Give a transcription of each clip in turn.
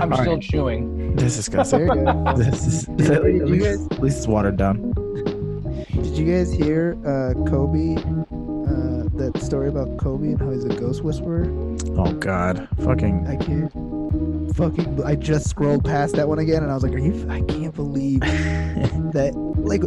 I'm All still right. chewing. This is disgusting. This is Did at you least, guys- at least it's watered down. Did you guys hear uh, Kobe? Uh, that story about Kobe and how he's a ghost whisperer. Oh God, fucking. I can't fucking. I just scrolled past that one again, and I was like, "Are you? I can't believe that. Like,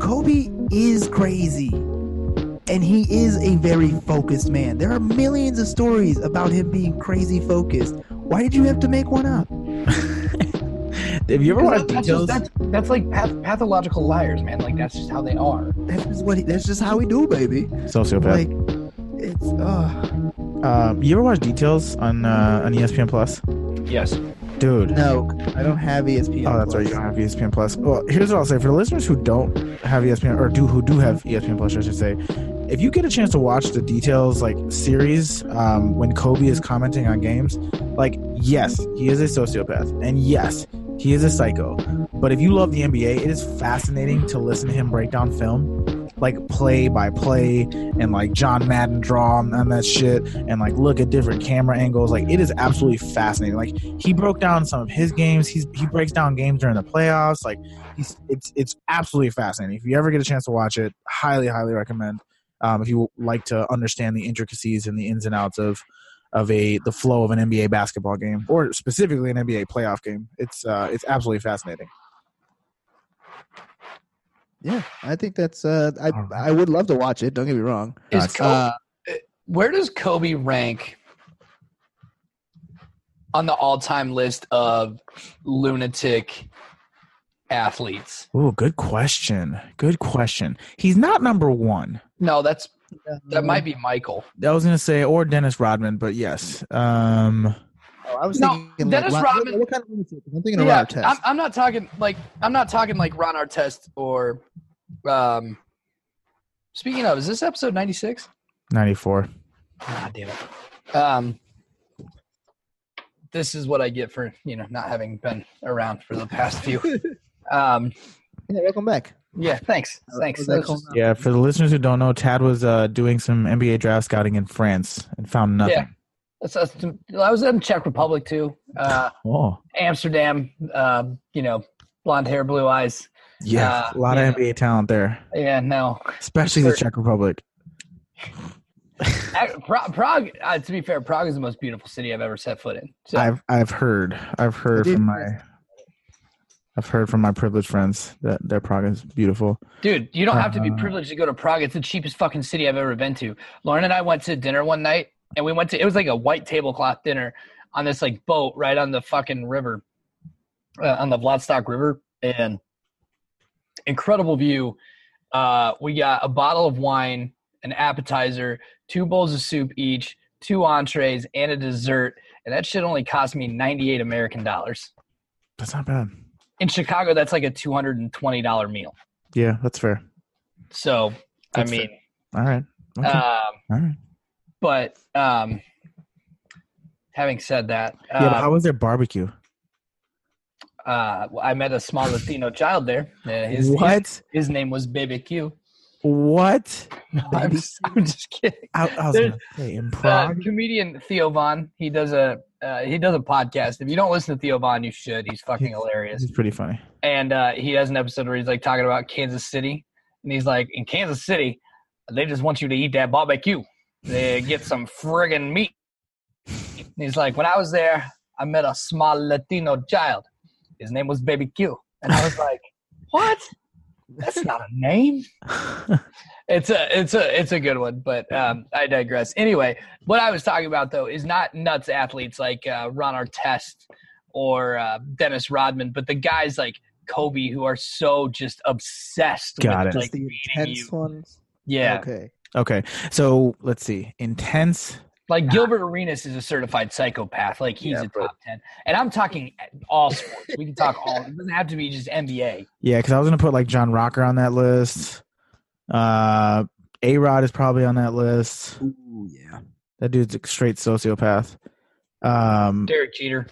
Kobe is crazy, and he is a very focused man. There are millions of stories about him being crazy focused. Why did you have to make one up? Have you ever Because watched that's, details? just, that's, that's like path, pathological liars, man. Like that's just how they are. That's just what. He, that's just how we do, baby. Sociopath. Like, it's. Uh, um, you ever watch details on uh, on ESPN Plus? Yes. Dude. no, I don't have ESPN. Oh, that's right. You don't have ESPN Plus. Well, here's what I'll say for the listeners who don't have ESPN or do who do have ESPN Plus, I should say. If you get a chance to watch the details like series um, when Kobe is commenting on games, like yes, he is a sociopath, and yes, he is a psycho. But if you love the NBA, it is fascinating to listen to him break down film, like play by play, and like John Madden draw on, that shit, and like look at different camera angles. Like it is absolutely fascinating. Like he broke down some of his games. He's he breaks down games during the playoffs. Like he's it's it's absolutely fascinating. If you ever get a chance to watch it, highly highly recommend. Um, if you like to understand the intricacies and the ins and outs of of a the flow of an NBA basketball game or specifically an NBA playoff game, it's uh, it's absolutely fascinating. Yeah, I think that's. Uh, I All right. I would love to watch it. Don't get me wrong. Is Gotcha. Kobe, Uh, where does Kobe rank on the all-time list of lunatic athletes? Oh, good question. Good question. He's not number one. No, that's that might be Michael. I was gonna say or Dennis Rodman, but yes. Um, Oh, I was No, thinking. Dennis like, Ron- Rodman- What kind of lunatic? I'm thinking of Yeah, Ron Artest. I'm, I'm not talking like I'm not talking like Ron Artest or. Um, speaking of, is this episode 96? ninety four. Ah, damn it. Um, this is what I get for you know not having been around for the past few. Um, yeah, welcome back. Yeah, thanks, thanks. Was that That's called just- Yeah, for the listeners who don't know, Tad was uh, doing some NBA draft scouting in France and found nothing. Yeah. that's, that's, I was in Czech Republic too. Uh, Oh, Amsterdam. Um, you know, blonde hair, blue eyes. yeah, Uh, a lot yeah. of NBA talent there, Yeah, no. especially the Czech Republic. Ac- Prague. Uh, to be fair, Prague is the most beautiful city I've ever set foot in. So I've I've heard I've heard from my I've heard from my privileged friends that their Prague is beautiful. Dude, you don't have to be Uh, privileged to go to Prague. It's the cheapest fucking city I've ever been to. Lauren and I went to dinner one night, and we went to it was like a white tablecloth dinner on this like boat right on the fucking river, uh, on the Vladstock River, and incredible view. Uh, we got a bottle of wine, an appetizer, two bowls of soup each, two entrees, and a dessert, and that shit only cost me ninety eight American dollars. That's not bad. In Chicago, that's like a two hundred and twenty dollar meal. Yeah, that's fair. So, That's I fair. mean. All right. Okay. Um, All right. but um, having said that, Yeah, but uh, how was their barbecue? uh, I met a small Latino child there. Uh, his, his, what? his name was Baby Q. What? I'm, just, I'm just kidding. I, I was There's- gonna say in Uh, comedian Theo Von. He does a uh, he does a podcast. If you don't listen to Theo Von, you should. He's fucking hilarious. It's pretty funny. And uh, he has an episode where he's like talking about Kansas City, and he's like, in Kansas City, they just want you to eat that barbecue. They get some friggin' meat. And he's like, when I was there, I met a small Latino child. His name was Baby Q, and I was like, what? That's not a name. It's a it's a it's a good one, but um, I digress. Anyway, what I was talking about though is not nuts athletes like uh, Ron Artest or uh, Dennis Rodman, but the guys like Kobe who are so just obsessed Got with it. like Just the intense you. ones. Yeah, Okay. okay, so let's see. Intense. Like Gilbert Arenas is a certified psychopath. Like he's Yeah, a but- top ten, and I'm talking all sports. we can talk all. It doesn't have to be just NBA. Yeah, because I was gonna put like John Rocker on that list. Uh, A Rod is probably on that list. Ooh, yeah. That dude's a straight sociopath. Um, Derek Jeter.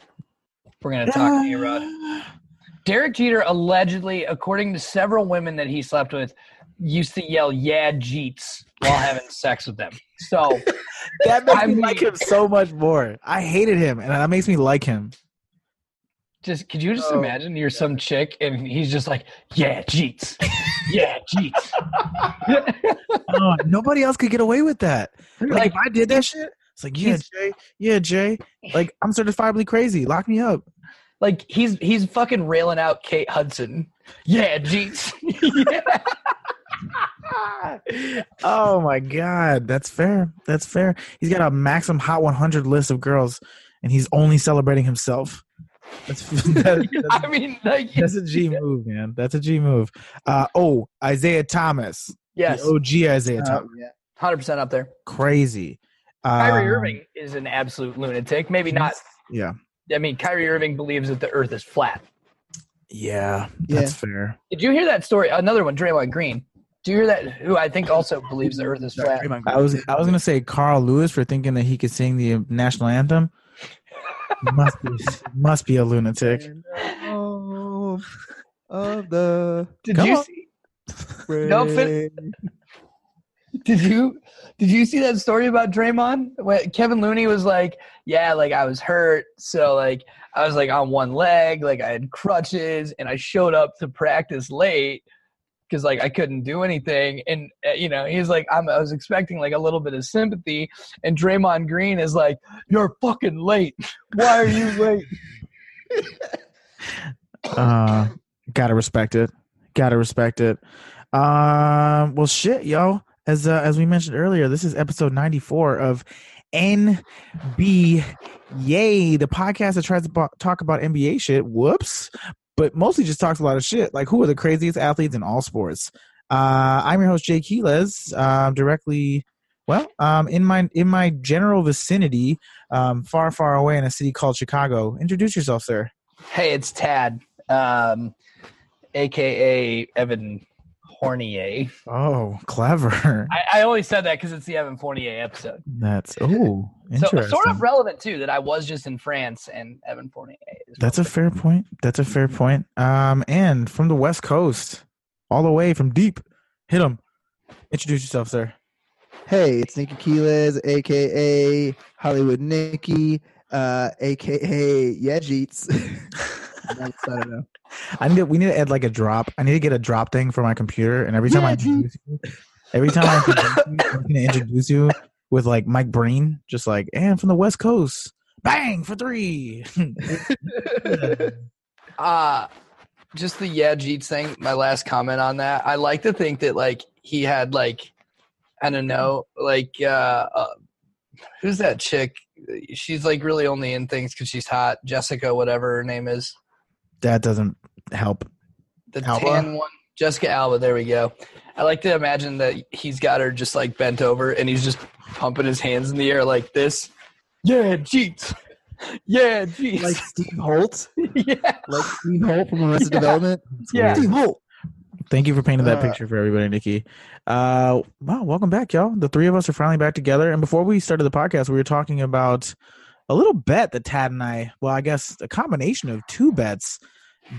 We're gonna talk A Rod. Derek Jeter allegedly, according to several women that he slept with, used to yell "Yeah, Jeets" while having sex with them. So that makes I me mean- like him so much more. I hated him, and that makes me like him. Just could you just Oh, imagine you're some chick and he's just like, yeah, Jeets, yeah, Jeets. Oh, nobody else could get away with that. Like, Like, if I did that shit, it's like, yeah, He's- Jay, yeah, Jay. Like I'm certifiably crazy. Lock me up. like he's he's fucking railing out Kate Hudson. Yeah, Jeets. yeah. oh my god, that's fair. That's fair. He's got a maximum hot 100 list of girls, and he's only celebrating himself. That's that- that's, I mean, like, that's a G move, man. That's a G move. Uh, oh, Isaiah Thomas, yes, the OG Isiah Uh, Thomas, yeah. hundred percent up there. crazy. Kyrie Um, Irving is an absolute lunatic. Maybe not. Yeah, I mean, Kyrie Irving believes that the Earth is flat. yeah, Yeah. that's fair. Did you hear that story? Another one, Draymond Green. Do you hear that? Who I think also believes the Earth is flat. I was I was gonna say Carl Lewis for thinking that he could sing the national anthem. must be must be a lunatic. And the of the Did Come you on. see? No, fin- Did you did you see that story about Draymond? When Kevin Looney was like, "Yeah, like I was hurt, so like I was like on one leg, like I had crutches, and I showed up to practice late because like I couldn't do anything." And uh, you know, he's like, I'm, "I was expecting like a little bit of sympathy," and Draymond Green is like, "You're fucking late. Why are you late?" Uh, gotta respect it. Gotta respect it. Um, well, shit, yo. As uh, as we mentioned earlier, this is episode ninety four of NB Yay, the podcast that tries to bo- talk about NBA shit. Whoops, but mostly just talks a lot of shit. Like who are the craziest athletes in all sports? Uh, I'm your host Jay Quiles. Um, directly, well, um, in my in my general vicinity, um, far far away in a city called Chicago. Introduce yourself, sir. Hey, it's Tad, um, aka Evan Hornier. Oh, clever. I, I only said that because it's the Evan Fournier episode. That's oh, So sort of relevant too that I was just in France and Evan Fournier. is That's a fair point. That's a fair point. Um, and from the West Coast, all the way from deep, hit him. Introduce yourself, sir. Hey, it's Nikki Keeles, aka Hollywood Nikki, uh, aka Yejeets. That's- I don't know. I need. To, we need to add like a drop. I need to get a drop thing for my computer, and every time I introduce you, every time I introduce you, I'm gonna introduce you with like Mike Breen, just like and from the West Coast, bang for three. Uh just the yeah Jeets thing, my last comment on that. I like to think that like he had like I don't know, like uh, uh who's that chick? She's like really only in things because she's hot. Jessica, whatever her name is. That doesn't help. The Alba? tan one. Jessica Alba, there we go. I like to imagine that he's got her just like bent over and he's just pumping his hands in the air like this. Yeah, Jeets. Yeah, Jeets. Like Steve Holt, yeah. like Steve Holt from Arrested Yeah. Development. Yeah. Steve Holt. Thank you for painting that Uh, picture for everybody, Nikki. Uh, wow, welcome back, y'all. The three of us are finally back together. And before we started the podcast, we were talking about a little bet that Tad and I, well, I guess a combination of two bets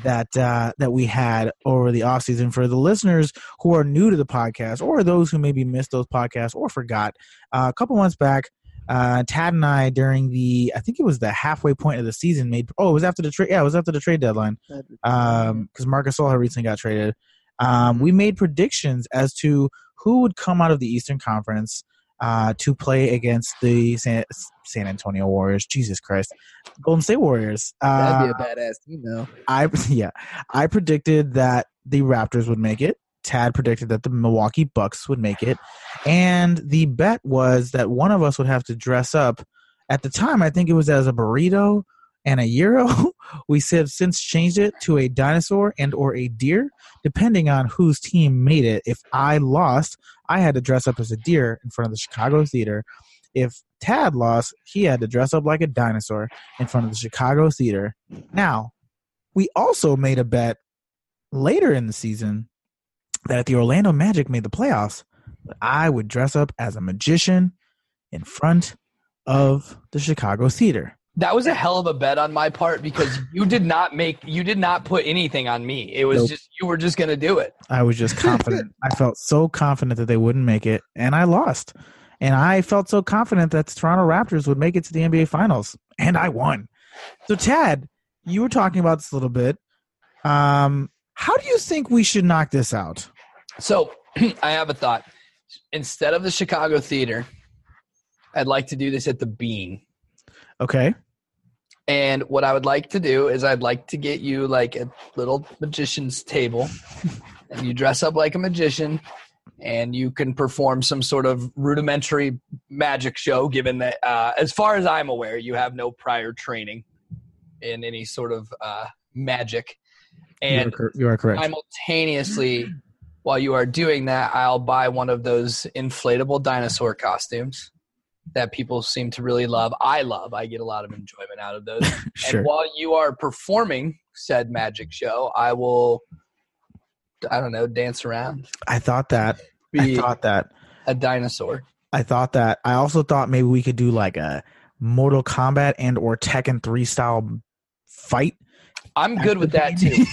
that uh, that we had over the off season for the listeners who are new to the podcast or those who maybe missed those podcasts or forgot. Uh, a couple months back, uh, Tad and I, during the, I think it was the halfway point of the season, made. Oh, it was after the trade. Yeah, it was after the trade deadline um because Marc Gasol had recently got traded. Um, we made predictions as to who would come out of the Eastern Conference uh, to play against the San, San Antonio Warriors. Jesus Christ, Golden State Warriors. Uh, That'd be a badass team, though. I yeah, I predicted that the Raptors would make it. Tad predicted that the Milwaukee Bucks would make it, and the bet was that one of us would have to dress up. At the time, I think it was as a burrito and a euro. we have since changed it to a dinosaur and or a deer, depending on whose team made it. If I lost, I had to dress up as a deer in front of the Chicago Theater. If Tad lost, he had to dress up like a dinosaur in front of the Chicago Theater. Now, we also made a bet later in the season that if the Orlando Magic made the playoffs, I would dress up as a magician in front of the Chicago Theater. That was a hell of a bet on my part because you did not make you did not put anything on me. It was Nope. just you were just gonna do it. I was just confident. I felt so confident that they wouldn't make it, and I lost. And I felt so confident that the Toronto Raptors would make it to the NBA Finals, and I won. So, Tad, you were talking about this a little bit. Um, how do you think we should knock this out? So I have a thought. Instead of the Chicago Theater, I'd like to do this at the Bean. Okay. And what I would like to do is I'd like to get you like a little magician's table. And you dress up like a magician and you can perform some sort of rudimentary magic show given that uh, as far as I'm aware you have no prior training in any sort of uh, magic. You, and are, you are correct. simultaneously while you are doing that i'll buy one of those inflatable dinosaur costumes that people seem to really love i love i get a lot of enjoyment out of those sure. and while you are performing said magic show i will i don't know dance around I thought that. I thought that. a dinosaur I thought that. I also thought maybe we could do like a Mortal Kombat and or Tekken 3 style fight. i'm good with that too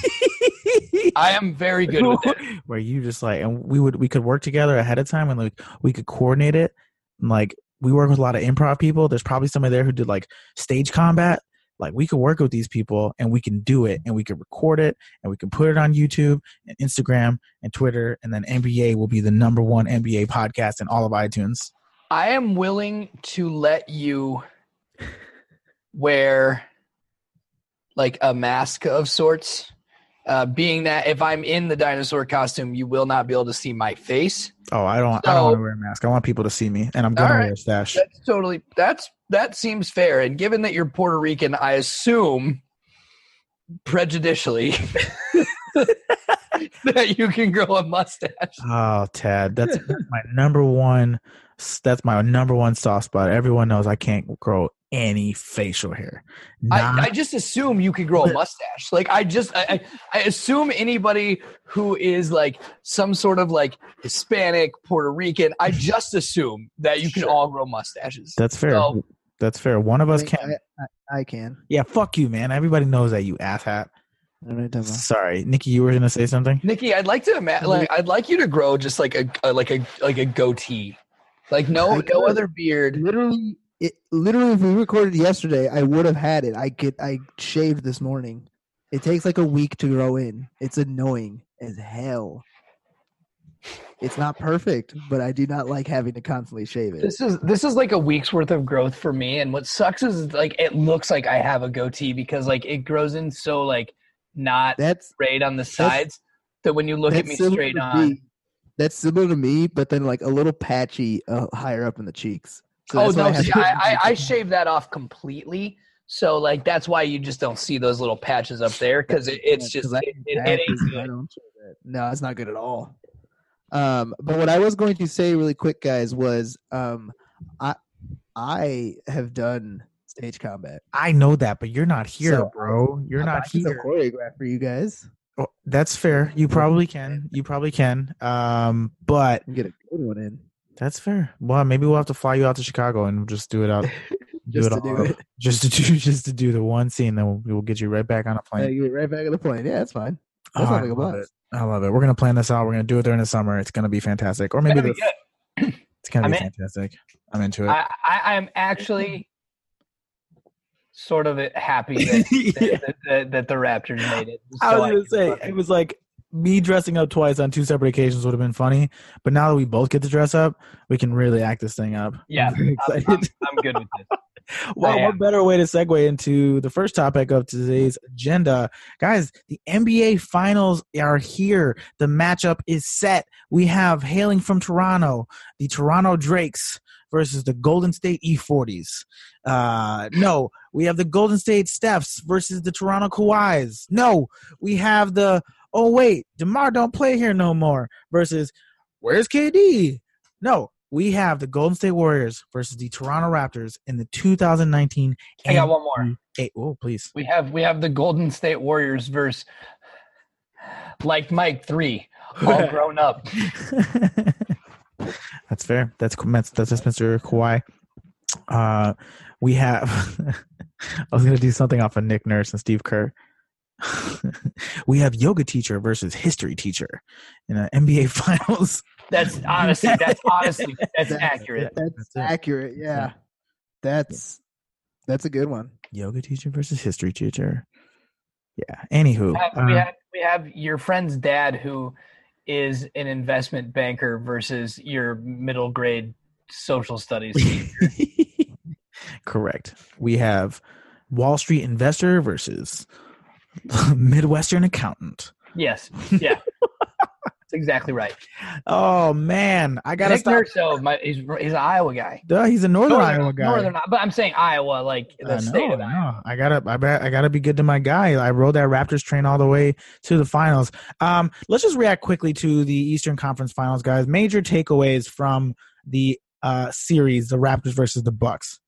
i am very good with it Where you just like and we would we could work together ahead of time and like we could coordinate it. And, like we work with a lot of improv people. There's probably somebody there who did like stage combat. Like we could work with these people and we can do it and we can record it and we can put it on YouTube and Instagram and Twitter and then NBA will be the number one NBA podcast in all of iTunes. I am willing to let you wear like a mask of sorts. Uh, being that if I'm in the dinosaur costume, you will not be able to see my face. Oh, I don't. I don't want to wear a mask. I want people to see me, and I'm gonna right. wear a stash. That's totally that's that seems fair. And given that you're Puerto Rican, I assume prejudicially that you can grow a mustache. Oh, Tad, that's, that's my number one. That's my number one soft spot. Everyone knows I can't grow any facial hair. Not, I, I just assume you could grow a mustache. Like I just I, I, I assume anybody who is like some sort of like Hispanic, Puerto Rican, I just assume that you can Sure. all grow mustaches. that's fair. So- that's fair. One of us I, can. I, I can. Yeah, fuck you, man. Everybody knows that you asshat. I don't know what you're talking about. Sorry, Nikki, you were gonna say something. Nikki, I'd like to imagine like I'd like you to grow just like a, a like a like a goatee. Like no no other beard. Literally, it literally. If we recorded yesterday, I would have had it. I get. I shaved this morning. It takes like a week to grow in. It's annoying as hell. It's not perfect, but I do not like having to constantly shave it. This is this is like a week's worth of growth for me. And what sucks is like it looks like I have a goatee because like it grows in so like not That's straight on the sides that when you look at me straight on. me. That's similar to me, but then like a little patchy uh, higher up in the cheeks. So oh no, have see, I, I, I shave that off completely. So like that's why you just don't see those little patches up there because it, it's Yeah, just 'cause I it, it, it ain't to, I good. don't it. No, it's not good at all. Um, but what I was going to say really quick, guys, was um, I I have done stage combat. I know that, but you're not here, So, bro. You're I- not I can here. choreograph for you guys. Oh, that's fair. You probably can. You probably can. Um, but and Get a good one in. That's fair. Well, maybe we'll have to fly you out to Chicago and just do it out. do Just it to do it. Just to do just to do the one scene, then we'll, we'll get you right back on a Uh, plane. you right back on the plane. Yeah, that's fine. Oh, That sounds I like a love blast. it. I love it. We're gonna plan this out. We're gonna do it during the summer. It's gonna be fantastic. Or maybe That'd the, be good. it's gonna be fantastic. I'm into it. I, I I'm actually sort of happy that, Yeah. that, that, that the Raptors made it. I So was gonna can say it was like me dressing up twice on two separate occasions would have been funny, but now that we both get to dress up, we can really act this thing up. Yeah, I'm I'm, excited. I'm, I'm good with this. Well, what better way to segue into the first topic of today's agenda? Guys, the NBA finals are here. The matchup is set. We have hailing from Toronto, the Toronto Drakes versus the Golden State E40s. Uh, no, we have the Golden State Stephs versus the Toronto Kawhis. No, we have the, oh, wait, DeMar don't play here no more versus, where's KD? No, we have the Golden State Warriors versus the Toronto Raptors in the 2019. I got one more. NBA Oh, please. We have we have the Golden State Warriors versus like Mike three, all grown up. that's fair. That's that's that's Mr. Kawhi. Uh, we have. I was gonna do something off of Nick Nurse and Steve Kerr. we have yoga teacher versus history teacher in an NBA Finals. That's honestly that's honestly that's That's- accurate. That's, That's it. accurate. Yeah. That's that's a good one. Yoga teacher versus history teacher. Yeah. Anywho, We have, uh, we have we have your friend's dad who is an investment banker versus your middle grade social studies. teacher. correct. We have Wall Street investor versus Midwestern accountant. yes, yeah, that's exactly right. Oh man, I gotta Nick stop. Nurso, my, he's he's an Iowa guy. Duh, he's a Northern, Iowa guy. Northern, but I'm saying Iowa, like the I state know, of I Iowa. know. I gotta, I, bet, I gotta be good to my guy. I rode that Raptors train all the way to the finals. Um, let's just react quickly to the Eastern Conference Finals, guys. Major takeaways from the uh series, the Raptors versus the Bucks.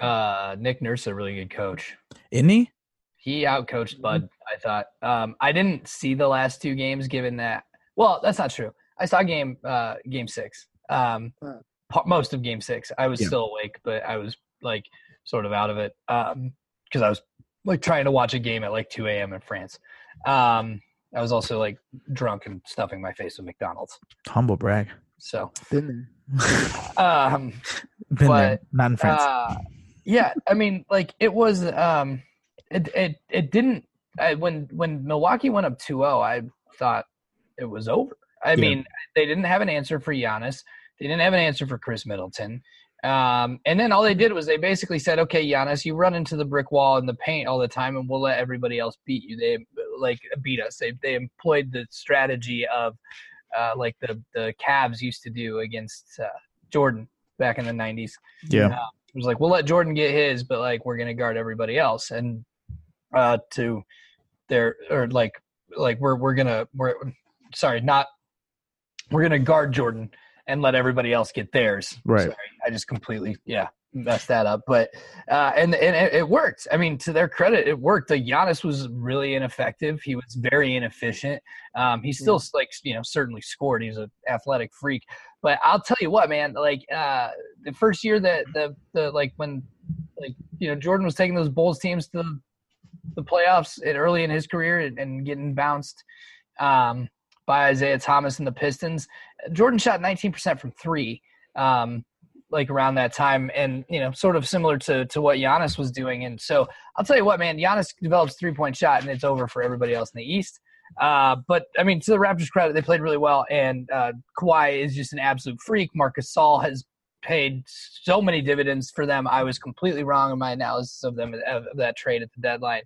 Uh, Nick Nurse, a really good coach. Isn't he? He outcoached Bud. I thought. Um, I didn't see the last two games, given that. Well, that's not true. I saw game uh game six. Um, most of game six. I was Yeah. still awake, but I was like sort of out of it. Um, because I was like trying to watch a game at like 2 a.m. in France. Um, I was also like drunk and stuffing my face with McDonald's. Humble brag. So, Been there. um, Been there, not in France. uh, yeah, I mean, like it was. Um, it it it didn't. I, when when Milwaukee went up 2-0, I thought it was over. I Yeah. mean, they didn't have an answer for Giannis. They didn't have an answer for Khris Middleton. Um, and then all they did was they basically said, "Okay, Giannis, you run into the brick wall in the paint all the time, and we'll let everybody else beat you." They like beat us. They they employed the strategy of uh, like the the Cavs used to do against uh, Jordan back in the '90s. yeah. It was like we'll let Jordan get his, but like we're gonna guard everybody else, and uh, to their or like like we're we're gonna we're sorry not we're gonna guard Jordan and let everybody else get theirs. Right. Sorry, I just completely yeah messed that up, but uh, and and it, it worked. I mean, to their credit, it worked. Like Giannis was really ineffective. He was very inefficient. Um, he still like you know certainly scored. He's an athletic freak, but I'll tell you what, man. Like uh, the first year that the the like when like you know Jordan was taking those Bulls teams to the playoffs early in his career and, getting bounced um, by Isiah Thomas and the Pistons. Jordan shot 19% from three, um, like around that time, and you know, sort of similar to to what Giannis was doing. And so I'll tell you what, man, Giannis develops three point shot, and it's over for everybody else in the East. Uh, but I mean, to the Raptors' credit, they played really well, and uh, Kawhi is just an absolute freak. Marc Gasol has paid so many dividends for them. I was completely wrong in my analysis of them of, of that trade at the deadline.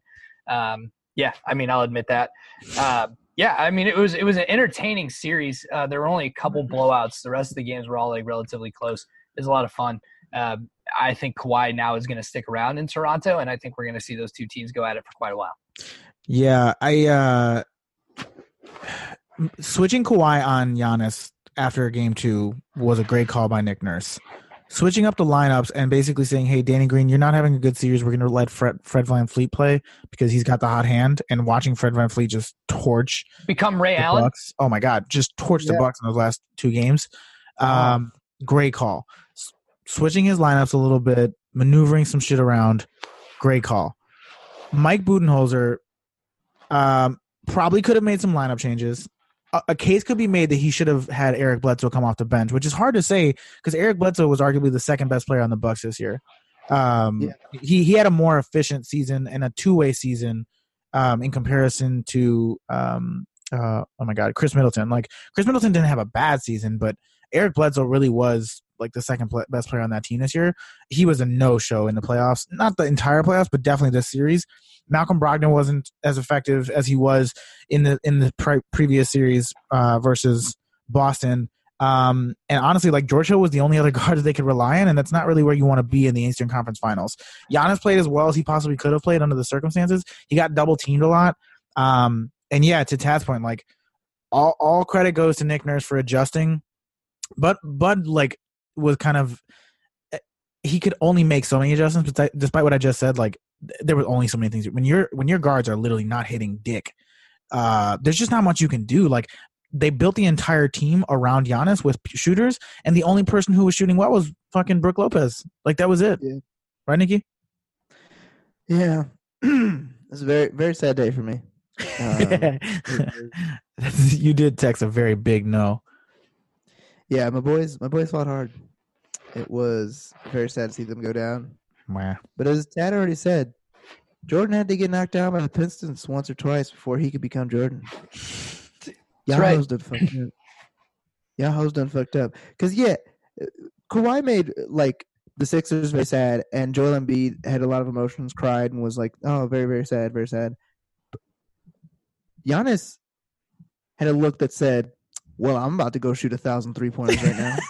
Um, yeah, I mean, I'll admit that. Uh, yeah, I mean, it was it was an entertaining series. Uh, there were only a couple blowouts. The rest of the games were all like relatively close. It was a lot of fun. Uh, I think Kawhi now is going to stick around in Toronto, and I think we're going to see those two teams go at it for quite a while. Yeah, I uh switching Kawhi on Giannis after game two was a great call by Nick Nurse. Switching up the lineups and basically saying, "Hey, Danny Green, you're not having a good series. We're going to let Fred, Fred VanVleet play because he's got the hot hand." And watching Fred VanVleet just torch Become Ray the Allen. Bucks. Oh my God, just torch the Bucks in those last two games. Um, great call. S- switching his lineups a little bit, maneuvering some shit around. Great call. Mike Budenholzer um, probably could have made some lineup changes. A, a case could be made that he should have had Eric Bledsoe come off the bench, which is hard to say because Eric Bledsoe was arguably the second best player on the Bucks this year. Um, Yeah. He he had a more efficient season and a two way season um, in comparison to um, uh, oh my god, Khris Middleton. Like Khris Middleton didn't have a bad season, but Eric Bledsoe really was like the second pl- best player on that team this year. He was a no show in the playoffs, not the entire playoffs, but definitely this series. Malcolm Brogdon wasn't as effective as he was in the in the pre- previous series uh, versus Boston. Um, and honestly, like George Hill was the only other guard that they could rely on, and that's not really where you want to be in the Eastern Conference Finals. Giannis played as well as he possibly could have played under the circumstances. He got double teamed a lot. Um, and yeah, to Tad's point, like all all credit goes to Nick Nurse for adjusting, but Bud like was kind of he could only make so many adjustments. But despite what I just said, like there were only so many things when your when your guards are literally not hitting dick. Uh, there's just not much you can do. Like they built the entire team around Giannis with p- shooters, and the only person who was shooting well was fucking Brook Lopez. Like that was it, Yeah. right, Nikki? Yeah. it's a very very sad day for me. Um, you did text a very big no. Yeah, my boys my boys fought hard. It was very sad to see them go down. Wow. But as Tad already said, Jordan had to get knocked down by the Pistons once or twice before he could become Jordan. Right. hoes done fucked up. Y'all hoes done fucked up. Cause yeah, Kawhi made like the Sixers very sad, and Joel Embiid had a lot of emotions, cried, and was like, "Oh, very, very sad, very sad." Giannis had a look that said, "Well, I'm about to go shoot a thousand three pointers right now."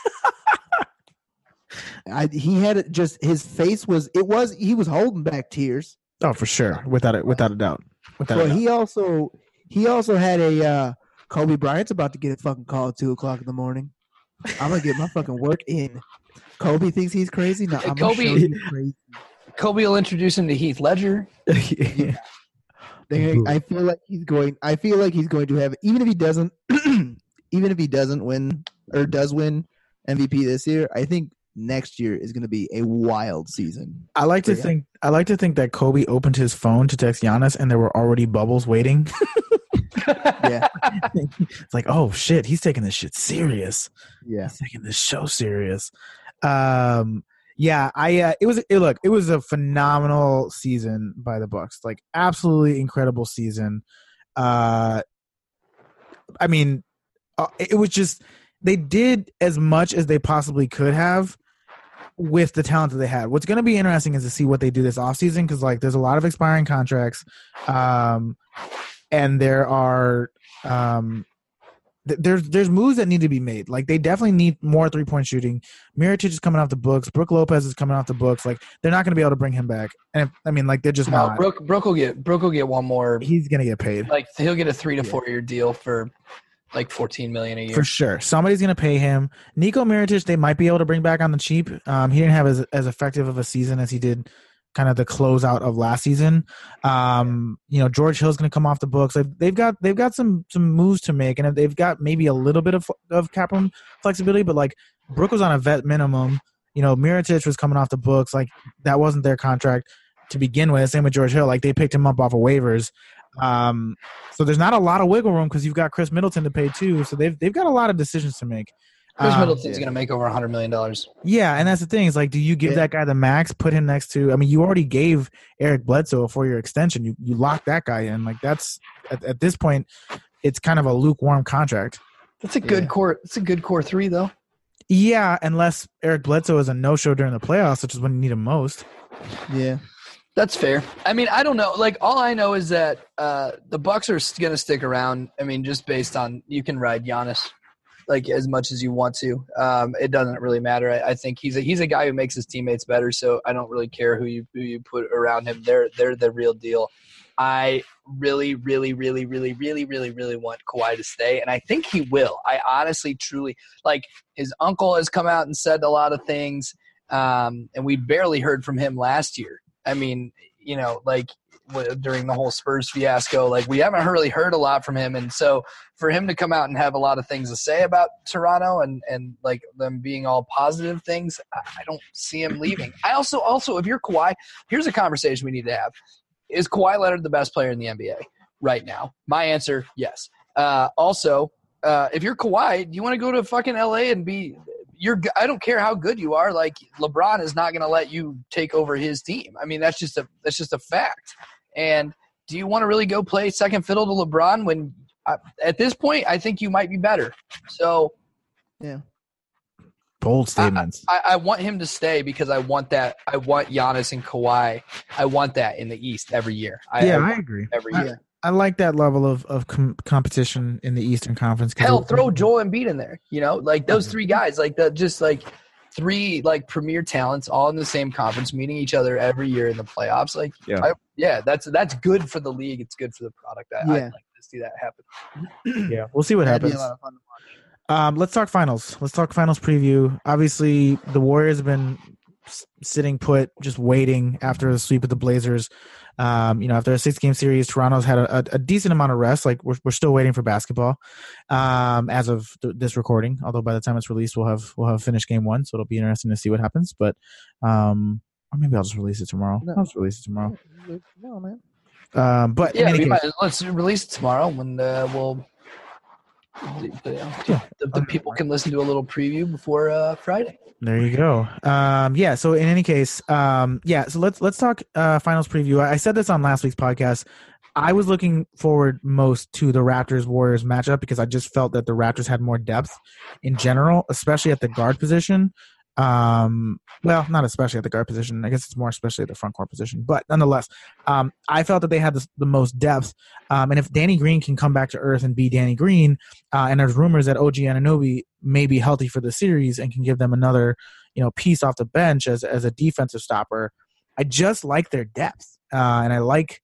I, he had it just his face was it was he was holding back tears. Oh, for sure, without it, without a doubt. Without a But doubt. he also he also had a uh, Kobe Bryant's about to get a fucking call at two o'clock in the morning. I'm gonna get my fucking work in. Kobe thinks he's crazy. No, I'm gonna Kobe- show crazy. Kobe will introduce him to Heath Ledger. They- I feel like he's going. I feel like he's going to have even if he doesn't, even if he doesn't win or does win MVP this year. I think next year is going to be a wild season. I like to think I like to think that Kobe opened his phone to text Giannis, and there were already bubbles waiting. Yeah, it's like, oh shit, he's taking this shit serious. yeah. He's taking this show serious. Um, yeah, I uh, it was it, look, it was a phenomenal season by the Bucks. Like absolutely incredible season. Uh, I mean, uh, it was just they did as much as they possibly could have with the talent that they had. What's going to be interesting is to see what they do this offseason because like there's a lot of expiring contracts, um, and there are um, th- there's there's moves that need to be made. Like they definitely need more three point shooting. Mirotic is coming off the books. Brook Lopez is coming off the books. Like they're not going to be able to bring him back. And I mean, like they're just No, not. Brook, Brook will get Brook will get one more. He's going to get paid Like he'll get a three to Yeah. four year deal for like fourteen million a year. for sure. Somebody's going to pay him. Nico Mirotic, they might be able to bring back on the cheap. Um, he didn't have as as effective of a season as he did kind of the closeout of last season. Um, you know, George Hill's going to come off the books. They've, they've got they've got some some moves to make, and they've got maybe a little bit of of cap room flexibility. But like Brook was on a vet minimum. You know, Mirotic was coming off the books. Like that wasn't their contract to begin with. Same with George Hill. Like they picked him up off of waivers. Um, so there's not a lot of wiggle room because you've got Khris Middleton to pay too. So they've they've got a lot of decisions to make. Khris Um, Middleton's yeah. going to make over a hundred million dollars. yeah, and that's the thing. Is like, do you give Yeah. that guy the max? Put him next to. I mean, you already gave Eric Bledsoe a four-year extension. You you locked that guy in. Like that's at, at this point, it's kind of a lukewarm contract. That's a good Yeah. core. It's a good core three though. Yeah, unless Eric Bledsoe is a no-show during the playoffs, which is when you need him most. Yeah. That's fair. I mean, I don't know. Like, all I know is that uh, the Bucks are going to stick around. I mean, just based on you can ride Giannis like as much as you want to. Um, it doesn't really matter. I, I think he's a he's a guy who makes his teammates better. So I don't really care who you who you put around him. They're they're the real deal. I really, really, really, really, really, really, really want Kawhi to stay, and I think he will. I honestly, truly like his uncle has come out and said a lot of things, um, and we barely heard from him last year. I mean, you know, like during the whole Spurs fiasco, like we haven't really heard a lot from him, and so for him to come out and have a lot of things to say about Toronto and and like them being all positive things, I, I don't see him leaving. I also also if you're Kawhi, here's a conversation we need to have: Is Kawhi Leonard the best player in the NBA right now? My answer, yes. Uh, also, uh, if you're Kawhi, do you want to go to fucking LA and be? You're. g- I don't care how good you are. Like LeBron is not going to let you take over his team. I mean, that's just a that's just a fact. And do you want to really go play second fiddle to LeBron when uh, at this point I think you might be better. So yeah. Bold statements. I, I want him to stay because I want that. I want Giannis and Kawhi. I want that in the East every year. I, yeah, I I agree. every Yeah. year. I like that level of of com- competition in the Eastern Conference. Hell, it- throw Joel Embiid in there. You know, like those three guys, like the just like three like premier talents all in the same conference, meeting each other every year in the playoffs. Like, Yeah. I, yeah, that's that's good for the league. It's good for the product. I, Yeah. I'd like to see that happen. Yeah, we'll see what That'd be happens. a lot of fun to watch. Um, let's talk finals. Let's talk finals preview. Obviously, the Warriors have been s- sitting put, just waiting after the sweep of the Blazers. Um, you know, after a six-game series, Toronto's had a, a, a decent amount of rest. Like we're we're still waiting for basketball um, as of th- this recording. Although by the time it's released, we'll have we'll have finished game one, so it'll be interesting to see what happens. But um, or maybe I'll just release it tomorrow. No. I'll just release it tomorrow. No, man. Um, but in Yeah, any case, might, let's release it tomorrow when uh, we'll The, the, people can listen to a little preview before uh, Friday. There you go. Um, yeah. So in any case, um, yeah. So let's let's talk uh, finals preview. I said this on last week's podcast. I was looking forward most to the Raptors Warriors matchup because I just felt that the Raptors had more depth in general, especially at the guard position. Um, well, not especially at the guard position. I guess it's more especially at the front court position. But nonetheless, um, I felt that they had the, the most depth. Um, and if Danny Green can come back to earth and be Danny Green, uh, and there's rumors that OG Anunoby may be healthy for the series and can give them another, you know, piece off the bench as as a defensive stopper. I just like their depth, uh, and I like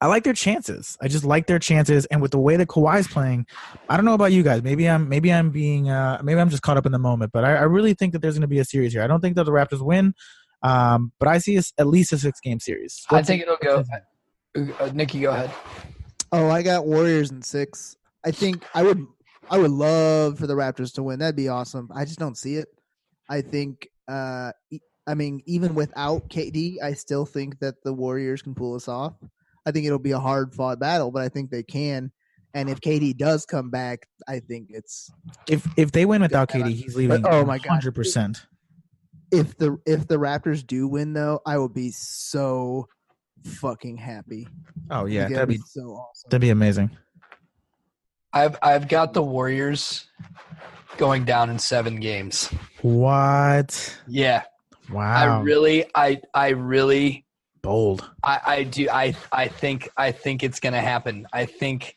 I like their chances. I just like their chances, and with the way that Kawhi's playing, I don't know about you guys. Maybe I'm maybe I'm being uh, maybe I'm just caught up in the moment, but I, I really think that there's going to be a series here. I don't think that the Raptors win, um, but I see a, at least a six game series. I think it'll go. Uh, Nikki, go ahead. Oh, I got Warriors in six. I think I would I would love for the Raptors to win. That'd be awesome. I just don't see it. I think uh I mean even without KD, I still think that the Warriors can pull us off. I think it'll be a hard fought battle, but I think they can. And if KD does come back, I think it's if if they win without KD, he's leaving. oh my god, hundred percent. If the if the Raptors do win, though, I will be so fucking happy. Oh yeah, that'd be so awesome. That'd be amazing. I've I've got the Warriors going down in seven games. What? Yeah. Wow. I really, I I really bold. I, I do. I I think I think it's going to happen. I think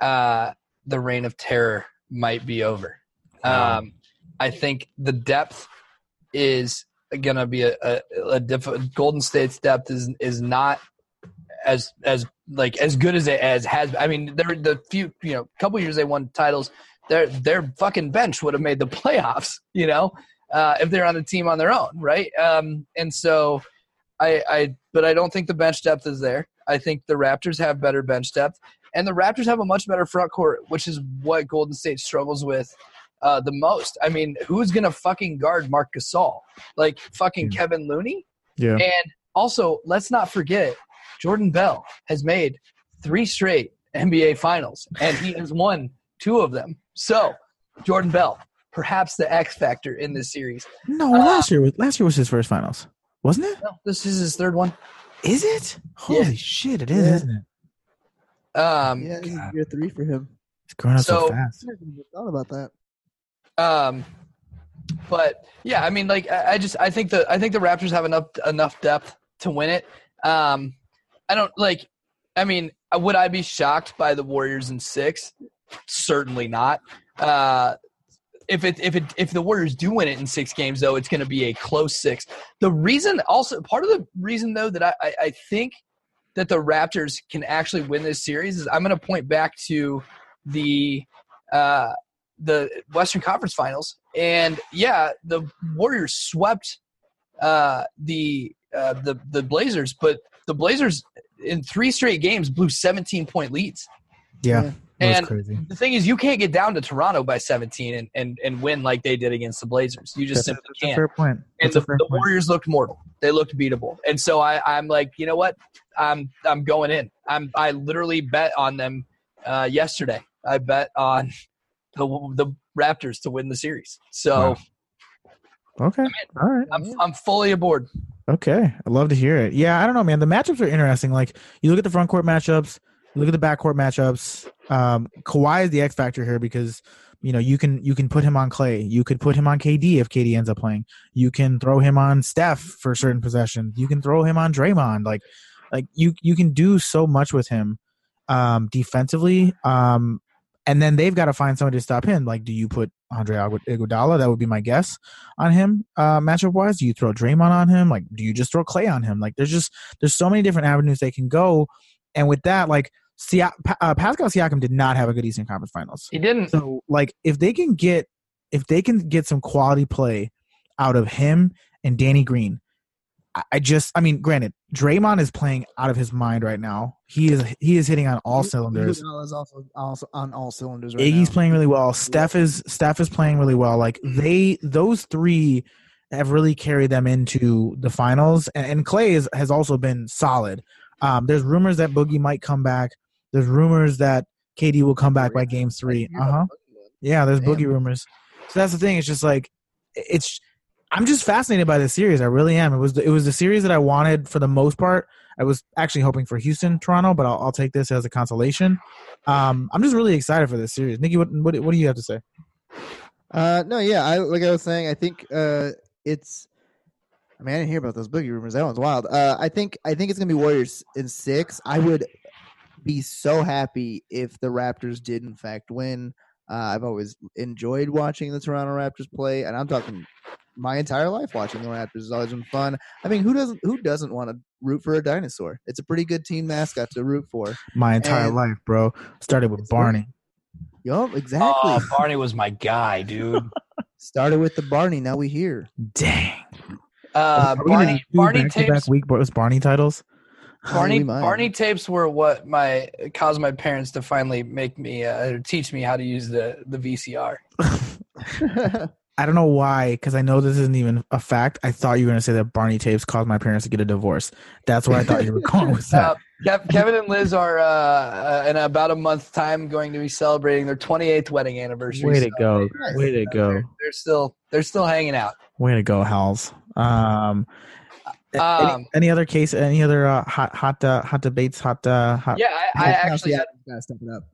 uh, the reign of terror might be over. Um, I think the depth is going to be a, a, a diff- Golden State's depth is is not as as like as good as it as has. I mean, there the few you know couple years they won titles. Their their fucking bench would have made the playoffs. You know, uh, if they're on a team on their own, right? Um, and so I, I but I don't think the bench depth is there. I think the Raptors have better bench depth, and the Raptors have a much better front court, which is what Golden State struggles with uh, the most. I mean, who's gonna fucking guard Marc Gasol? Like fucking yeah. Kevin Looney? Yeah. And also, let's not forget, Jordan Bell has made three straight NBA Finals, and he has won two of them. So, Jordan Bell, perhaps the X factor in this series. No, uh, last year was last year was his first Finals wasn't it? No, this is his third one. Is it? Holy yeah. shit! It is, yeah. isn't it? Um, yeah, year three for him. He's growing up so, so fast. I thought about that. Um, but yeah, I mean, like, I, I just I think the I think the Raptors have enough enough depth to win it. Um, I don't like. I mean, would I be shocked by the Warriors in six? Certainly not. Uh, if it if it if the Warriors do win it in six games, though, it's going to be a close six. The reason, also part of the reason though that I, I, I think that the Raptors can actually win this series is I'm going to point back to the uh, the Western Conference Finals, and yeah, the Warriors swept uh, the uh, the the Blazers, but the Blazers in three straight games blew 17 point leads. Yeah. And the thing is, you can't get down to Toronto by 17 and, and, and win like they did against the Blazers. You just that's simply can't. fair point. That's and the, the Warriors looked mortal. They looked beatable. And so I, I'm like, you know what? I'm I'm going in. I'm I literally bet on them uh, yesterday. I bet on the the Raptors to win the series. So. Wow. Okay. All right. I'm, I'm fully aboard. Okay. I love to hear it. Yeah, I don't know, man. The matchups are interesting. Like you look at the front court matchups, look at the back court matchups. Um, Kawhi is the X factor here because you know you can you can put him on Clay, you could put him on KD if KD ends up playing. You can throw him on Steph for certain possessions. You can throw him on Draymond. Like like you you can do so much with him um, defensively. Um, and then they've got to find somebody to stop him. Like, do you put Andre Iguodala? That would be my guess on him, uh, matchup wise. Do you throw Draymond on him? Like, do you just throw Clay on him? Like, there's just there's so many different avenues they can go. And with that, like Sia- uh, Pascal Siakam did not have a good Eastern Conference Finals. He didn't. So, like, if they can get if they can get some quality play out of him and Danny Green, I, I just, I mean, granted, Draymond is playing out of his mind right now. He is he is hitting on all cylinders. Is also, also on all cylinders. Right Iggy's now. playing really well. Steph is Steph is playing really well. Like they, those three have really carried them into the finals. And, and Clay is, has also been solid. Um, there's rumors that Boogie might come back. There's rumors that KD will come back by game three. Uh huh. Yeah, there's Damn. boogie rumors. So that's the thing. It's just like it's. I'm just fascinated by this series. I really am. It was the, it was the series that I wanted for the most part. I was actually hoping for Houston, Toronto, but I'll, I'll take this as a consolation. Um, I'm just really excited for this series. Nikki, what, what what do you have to say? Uh, no, yeah, I like I was saying, I think uh, it's. I mean, I didn't hear about those boogie rumors. That one's wild. Uh, I think I think it's gonna be Warriors in six. I would be so happy if the Raptors did in fact win. Uh, I've always enjoyed watching the Toronto Raptors play, and I'm talking my entire life watching the Raptors has always been fun. I mean, who doesn't who doesn't want to root for a dinosaur? It's a pretty good team mascot to root for. My entire And- life, bro. Started with It's Barney. Yup, exactly. Oh, Barney was my guy, dude. Started with the Barney. Now we here. Dang. Uh, Are we gonna do Barney, Barney back-to-back tapes. week was Barney titles. Barney, Barney tapes were what my caused my parents to finally make me uh, teach me how to use the the VCR. I don't know why, because I know this isn't even a fact. I thought you were going to say that Barney tapes caused my parents to get a divorce. That's where I thought you were going with that. Uh, Kev- Kevin and Liz are uh, uh, in about a month's time going to be celebrating their 28th wedding anniversary. Way to so go. Nice. Way to go. They're, they're still they're still hanging out. Way to go, Hals. Um, a- Um, any, any other case? Any other uh, hot, hot, uh, hot debates? Hot, uh, hot. Yeah, I, I actually had gotta step it up.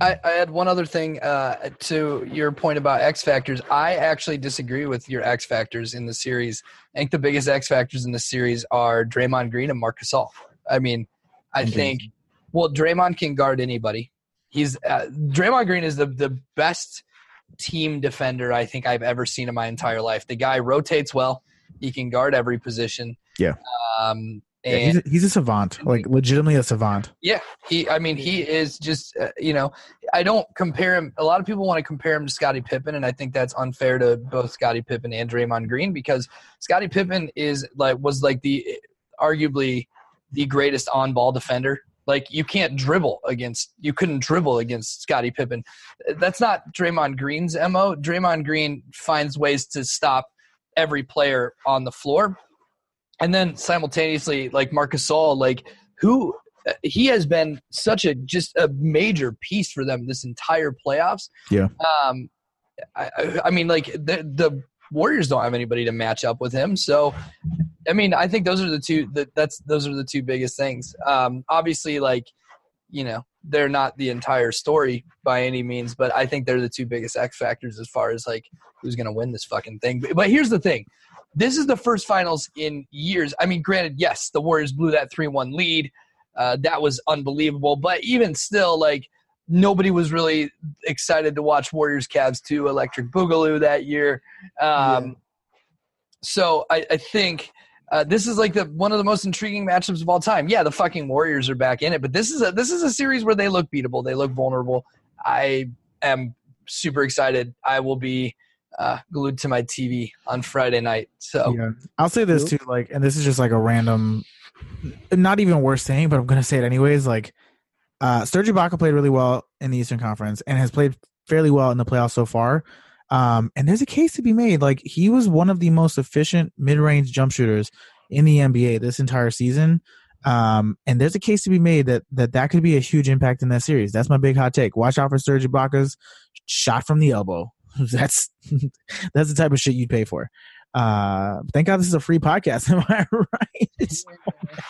I, I had one other thing uh, to your point about X factors. I actually disagree with your X factors in the series. I think the biggest X factors in the series are Draymond Green and Marc Gasol. I mean, I And think well, Draymond can guard anybody. He's uh, Draymond Green is the the best team defender I think I've ever seen in my entire life. The guy rotates well. He can guard every position. Yeah. Um, Yeah, he's, a, he's a savant, like legitimately a savant. yeah, he. I mean, he is just. Uh, you know, I don't compare him. A lot of people want to compare him to Scottie Pippen, and I think that's unfair to both Scottie Pippen and Draymond Green because Scottie Pippen is like was like the arguably the greatest on-ball defender. Like you can't dribble against. You couldn't dribble against Scottie Pippen. That's not Draymond Green's mo. Draymond Green finds ways to stop every player on the floor, and then simultaneously, like Marc Gasol, like who he has been such a just a major piece for them this entire playoffs. Yeah. Um, I, I- I mean, like the the Warriors don't have anybody to match up with him, so I mean, I think those are the two. That that's those are the two biggest things. Um, obviously, like you know, they're not the entire story by any means, but I think they're the two biggest X factors as far as like who's going to win this fucking thing. But, but here's the thing. This is the first finals in years. I mean, granted, yes, the Warriors blew that 3 1 lead. Uh, that was unbelievable. But even still, like, nobody was really excited to watch Warriors Cavs 2 Electric Boogaloo that year. Um, So I, I think. Uh, this is like the one of the most intriguing matchups of all time. Yeah, the fucking Warriors are back in it, but this is a this is a series where they look beatable. They look vulnerable. I am super excited. I will be uh, glued to my TV on Friday night. So Yeah. I'll say this too, like, and this is just like a random, not even worth saying, but I'm gonna say it anyways. Like, uh, Serge Ibaka played really well in the Eastern Conference and has played fairly well in the playoffs so far. Um, and there's a case to be made. Like, he was one of the most efficient mid-range jump shooters in the NBA this entire season. Um, and there's a case to be made that that that could be a huge impact in that series. That's my big hot take. Watch out for Serge Ibaka's shot from the elbow. That's that's the type of shit you'd pay for. Uh, thank God this is a free podcast. Am I right?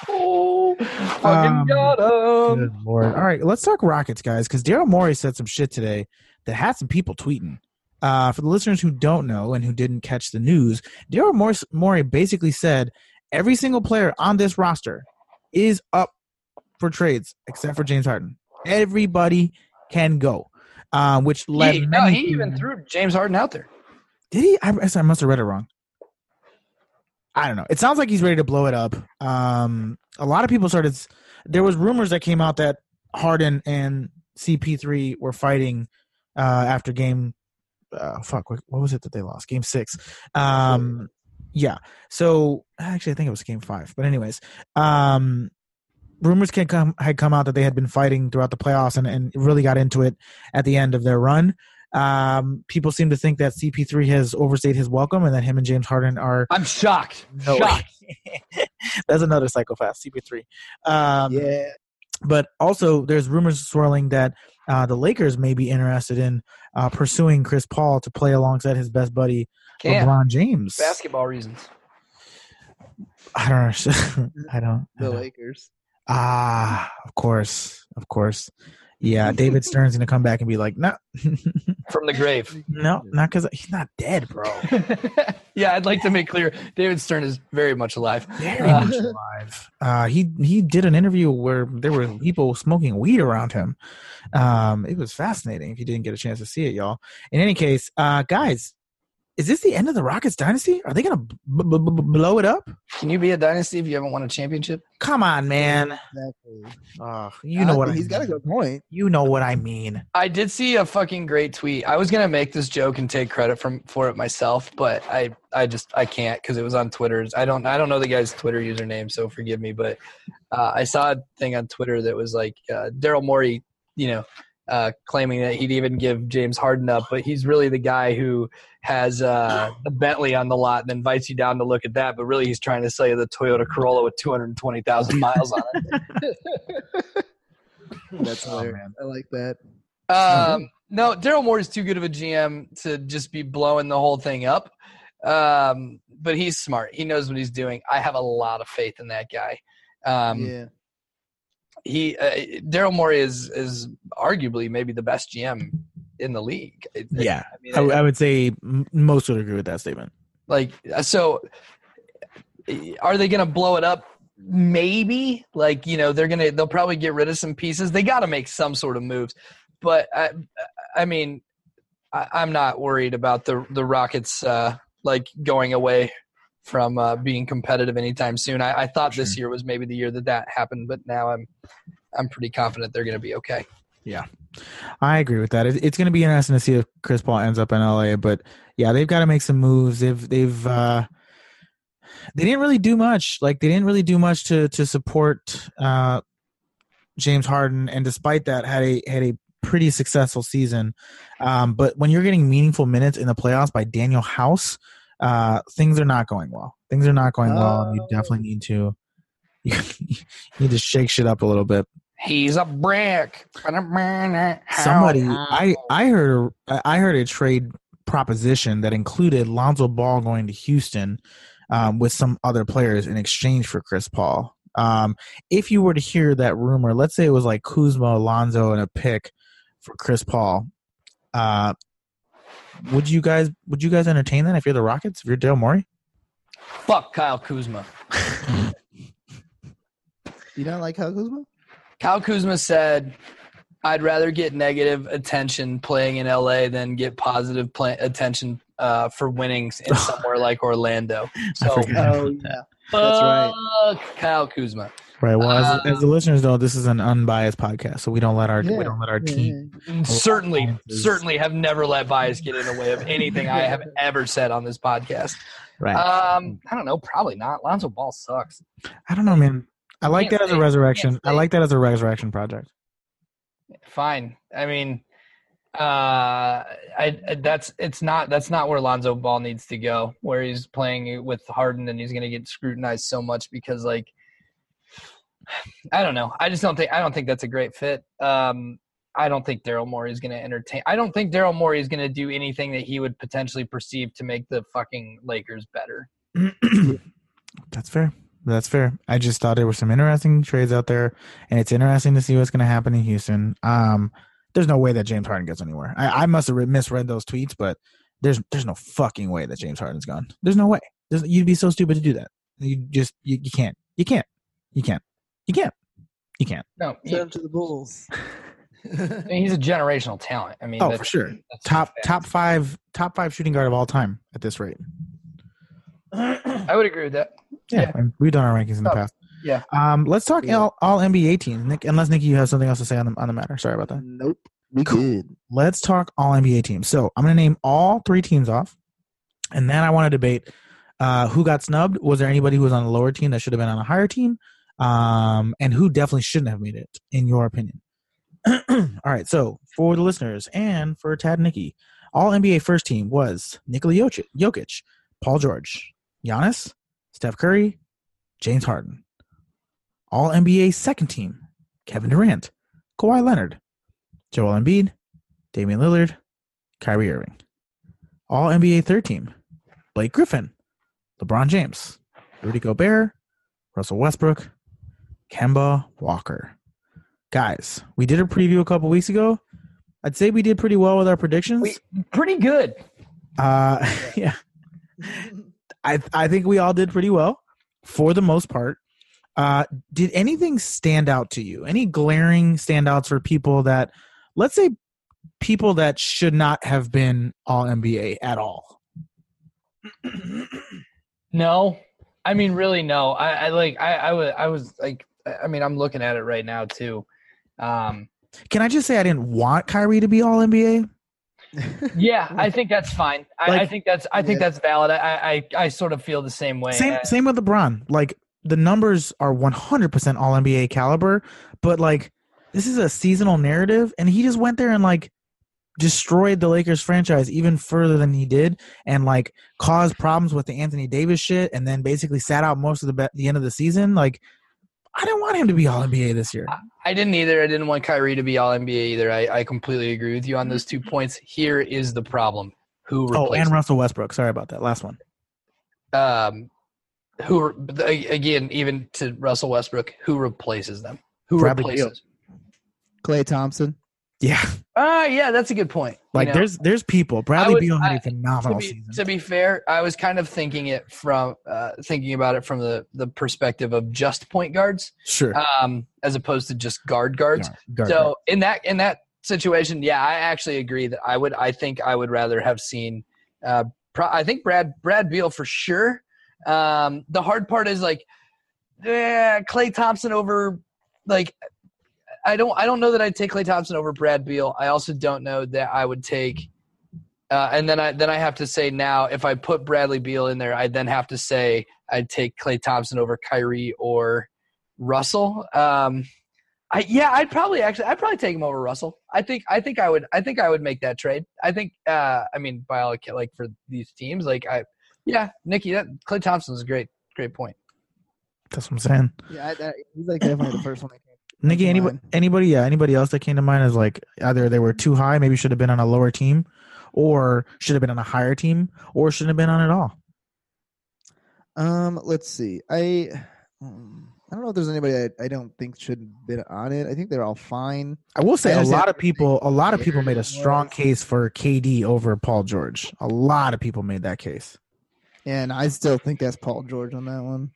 Oh, fucking Um, got him. Good lord. All right, let's talk Rockets, guys, because Daryl Morey said some shit today that had some people tweeting. Uh, for the listeners who don't know and who didn't catch the news, Daryl Mor- Morey basically said every single player on this roster is up for trades except for James Harden. Everybody can go, uh, which led. He, no, he even threw James Harden out there. Did he? I, I must have read it wrong. I don't know. It sounds like he's ready to blow it up. Um, a lot of people started. There was rumors that came out that Harden and CP3 were fighting uh, after game. Uh, fuck, what, what was it that they lost? Game six. Um, yeah. So actually, I think it was game five. But anyways, um, rumors can come had come out that they had been fighting throughout the playoffs and, and really got into it at the end of their run. Um, people seem to think that CP3 has overstayed his welcome and that him and James Harden are I'm shocked. No shocked. that's another psychopath, CP3. Um, yeah. but also there's rumors swirling that uh, the Lakers may be interested in uh, pursuing Chris Paul to play alongside his best buddy Can't. LeBron James. Basketball reasons. I don't understand. I don't. I The don't- Lakers. Ah, of course, of course. Yeah, David Stern's gonna come back and be like, no, From the grave. no, not because he's not dead, bro. yeah, I'd like to make clear David Stern is very much alive. Very Uh, much alive. Uh, he he did an interview where there were people smoking weed around him. Um, it was fascinating. If you didn't get a chance to see it, y'all. In any case, uh, guys, is this the end of the Rockets dynasty? Are they gonna b- b- b- blow it up? Can you be a dynasty if you haven't won a championship? Come on, man. Exactly. Uh, you know I what I he's got a good point. You know what I mean. I did see a fucking great tweet. I was gonna make this joke and take credit from for it myself, but I I just I can't because it was on Twitter. I don't I don't know the guy's Twitter username, so forgive me. But uh, I saw a thing on Twitter that was like uh, Daryl Morey, you know, uh, claiming that he'd even give James Harden up, but he's really the guy who has uh, a Bentley on the lot and invites you down to look at that. But really, he's trying to sell you the Toyota Corolla with two hundred twenty thousand miles on it. That's Oh, hilarious. man. I like that. Um, no, Daryl Morey is too good of a GM to just be blowing the whole thing up. Um, but he's smart. He knows what he's doing. I have a lot of faith in that guy. Um, yeah. He uh, Daryl Morey is is arguably maybe the best GM in the league. Yeah, I mean, I, I would say most would agree with that statement. like so. Are they going to blow it up? Maybe. Like you know, they're gonna they'll probably get rid of some pieces. They got to make some sort of moves. But I, I mean, I, I'm not worried about the the Rockets uh, like going away from uh, being competitive anytime soon. I, I thought this year was maybe the year that that happened, but now I'm I'm pretty confident they're going to be okay. Yeah, I agree with that. It, it's going to be interesting to see if Chris Paul ends up in LA, but yeah, they've got to make some moves. They've they've uh, they didn't really do much. Like they didn't really do much to to support uh, James Harden, and despite that, had a had a pretty successful season. Um, but when you're getting meaningful minutes in the playoffs by Danuel House, uh, things are not going well. Things are not going well, and you Oh. definitely need to you need to shake shit up a little bit. He's a brick. somebody i i heard i heard a trade proposition that included lonzo ball going to houston um, with some other players in exchange for chris paul um, if you were to hear that rumor let's say it was like kuzma lonzo and a pick for chris paul uh, would you guys would you guys entertain that if you're the rockets if you're dale morey Fuck Kyle Kuzma. You don't like Kyle Kuzma? Kyle Kuzma said, "I'd rather get negative attention playing in LA than get positive play- attention uh, for winnings in somewhere like Orlando." So, forgot. Oh yeah. That's right. fuck Kyle Kuzma. Right well as, Uh, as the listeners know this is an unbiased podcast so we don't let our we don't let our Yeah, team yeah. Certainly, appliances. certainly have never let bias get in the way of anything I have ever said on this podcast. right Um, I don't know. Probably not. Lonzo Ball sucks. I don't know, man. I like that as a resurrection. I like that as a resurrection project. Fine. I mean, uh, I I- that's it's not that's not where Lonzo Ball needs to go. Where he's playing with Harden and he's going to get scrutinized so much because like I don't know. I just don't think I don't think that's a great fit. Um, I don't think Daryl Morey is going to entertain. I don't think Daryl Morey is going to do anything that he would potentially perceive to make the fucking Lakers better. That's fair. That's fair. I just thought there were some interesting trades out there, and it's interesting to see what's going to happen in Houston. Um, there's no way that James Harden gets anywhere. I, I must have misread those tweets, but there's there's no fucking way that James Harden's gone. There's no way. There's, you'd be so stupid to do that. You just you, you can't. You can't. You can't. You can't. You can't. No, he- Send to the Bulls. I mean, he's a generational talent. I mean, Oh, for sure. that's Top top five top five shooting guard of all time at this rate. I would agree with that. Yeah, Yeah. we've done our rankings in the Oh, past. yeah. Um, let's talk Yeah. all, all NBA teams. Nick, unless Nikki, you have something else to say on the on the matter. Sorry about that. nope. We Cool. good. Let's talk all NBA teams. So I'm going to name all three teams off, and then I want to debate uh, who got snubbed. Was there anybody who was on a lower team that should have been on a higher team, um, and who definitely shouldn't have made it, in your opinion? all right. So for the listeners and for Tad Nikki, all NBA first team was Nikola Jokic, Jokic, Paul George, Giannis, Steph Curry, James Harden. All NBA second team, Kevin Durant, Kawhi Leonard, Joel Embiid, Damian Lillard, Kyrie Irving. All NBA third team. Blake Griffin, LeBron James, Rudy Gobert, Russell Westbrook, Kemba Walker. Guys, we did a preview a couple weeks ago. I'd say we did pretty well with our predictions. We, pretty good. Uh, yeah, I I think we all did pretty well for the most part. Uh, did anything stand out to you? Any glaring standouts for people that, let's say, people that should not have been all NBA at all? No, I mean, really, no. I, I like, I, I was, I was like, I mean, I'm looking at it right now too. Um, Can I just say I didn't want Kyrie to be all NBA? yeah, I think that's fine. I, I think that's, I think Yeah. that's valid. I, I, I sort of feel the same way. Same same with LeBron. Like the numbers are 100% all NBA caliber, but like this is a seasonal narrative and he just went there and like destroyed the Lakers franchise even further than he did and like caused problems with the Anthony Davis shit and then basically sat out most of the be- the end of the season like I didn't want him to be all NBA this year. I didn't either. I didn't want Kyrie to be all NBA either. I, I completely agree with you on those two points. Here is the problem: who Oh, replaces? and Russell Westbrook. Sorry about that. Last one. um, who again, even to Russell Westbrook, who replaces them? Who Bradley Beal. replaces? Klay Thompson. Yeah. Ah, yeah, that's a good point. You Like know, there's there's people. Bradley Beal had I- a phenomenal to be, season. to be fair, I was kind of thinking it from uh, thinking about it from the the perspective of just point guards, sure. um, as opposed to just guard guards. Guard- So in that in that situation, yeah, I actually agree that I would. I think I would rather have seen. Uh, pro- I think Brad Brad Beal for sure. Um, the hard part is like, yeah, Klay Thompson over like. I don't. I don't know that I'd take Klay Thompson over Brad Beal. I also don't know that I would take. Uh, and then I then I have to say now, if I put Bradley Beal in there, I then have to say I'd take Klay Thompson over Kyrie or Russell. Um, I yeah, I'd probably actually I'd probably take him over Russell. I think I think I would I think I would make that trade. I think uh I mean by all acc- like for these teams like I yeah Nikki that Klay Thompson's a great great point. That's what I'm saying. Yeah, I, I, he's like definitely the first one. That came Nikki, anybody, anybody, yeah, anybody else that came to mind is like either they were too high, maybe should have been on a lower team, or should have been on a higher team, or shouldn't have been on at all. Um, let's see. I um, I don't know if there's anybody I, I don't think should have been on it. I think they're all fine. I will say I a lot of people, a lot of people made a strong case for KD over Paul George. A lot of people made that case. And I still think that's Paul George on that one.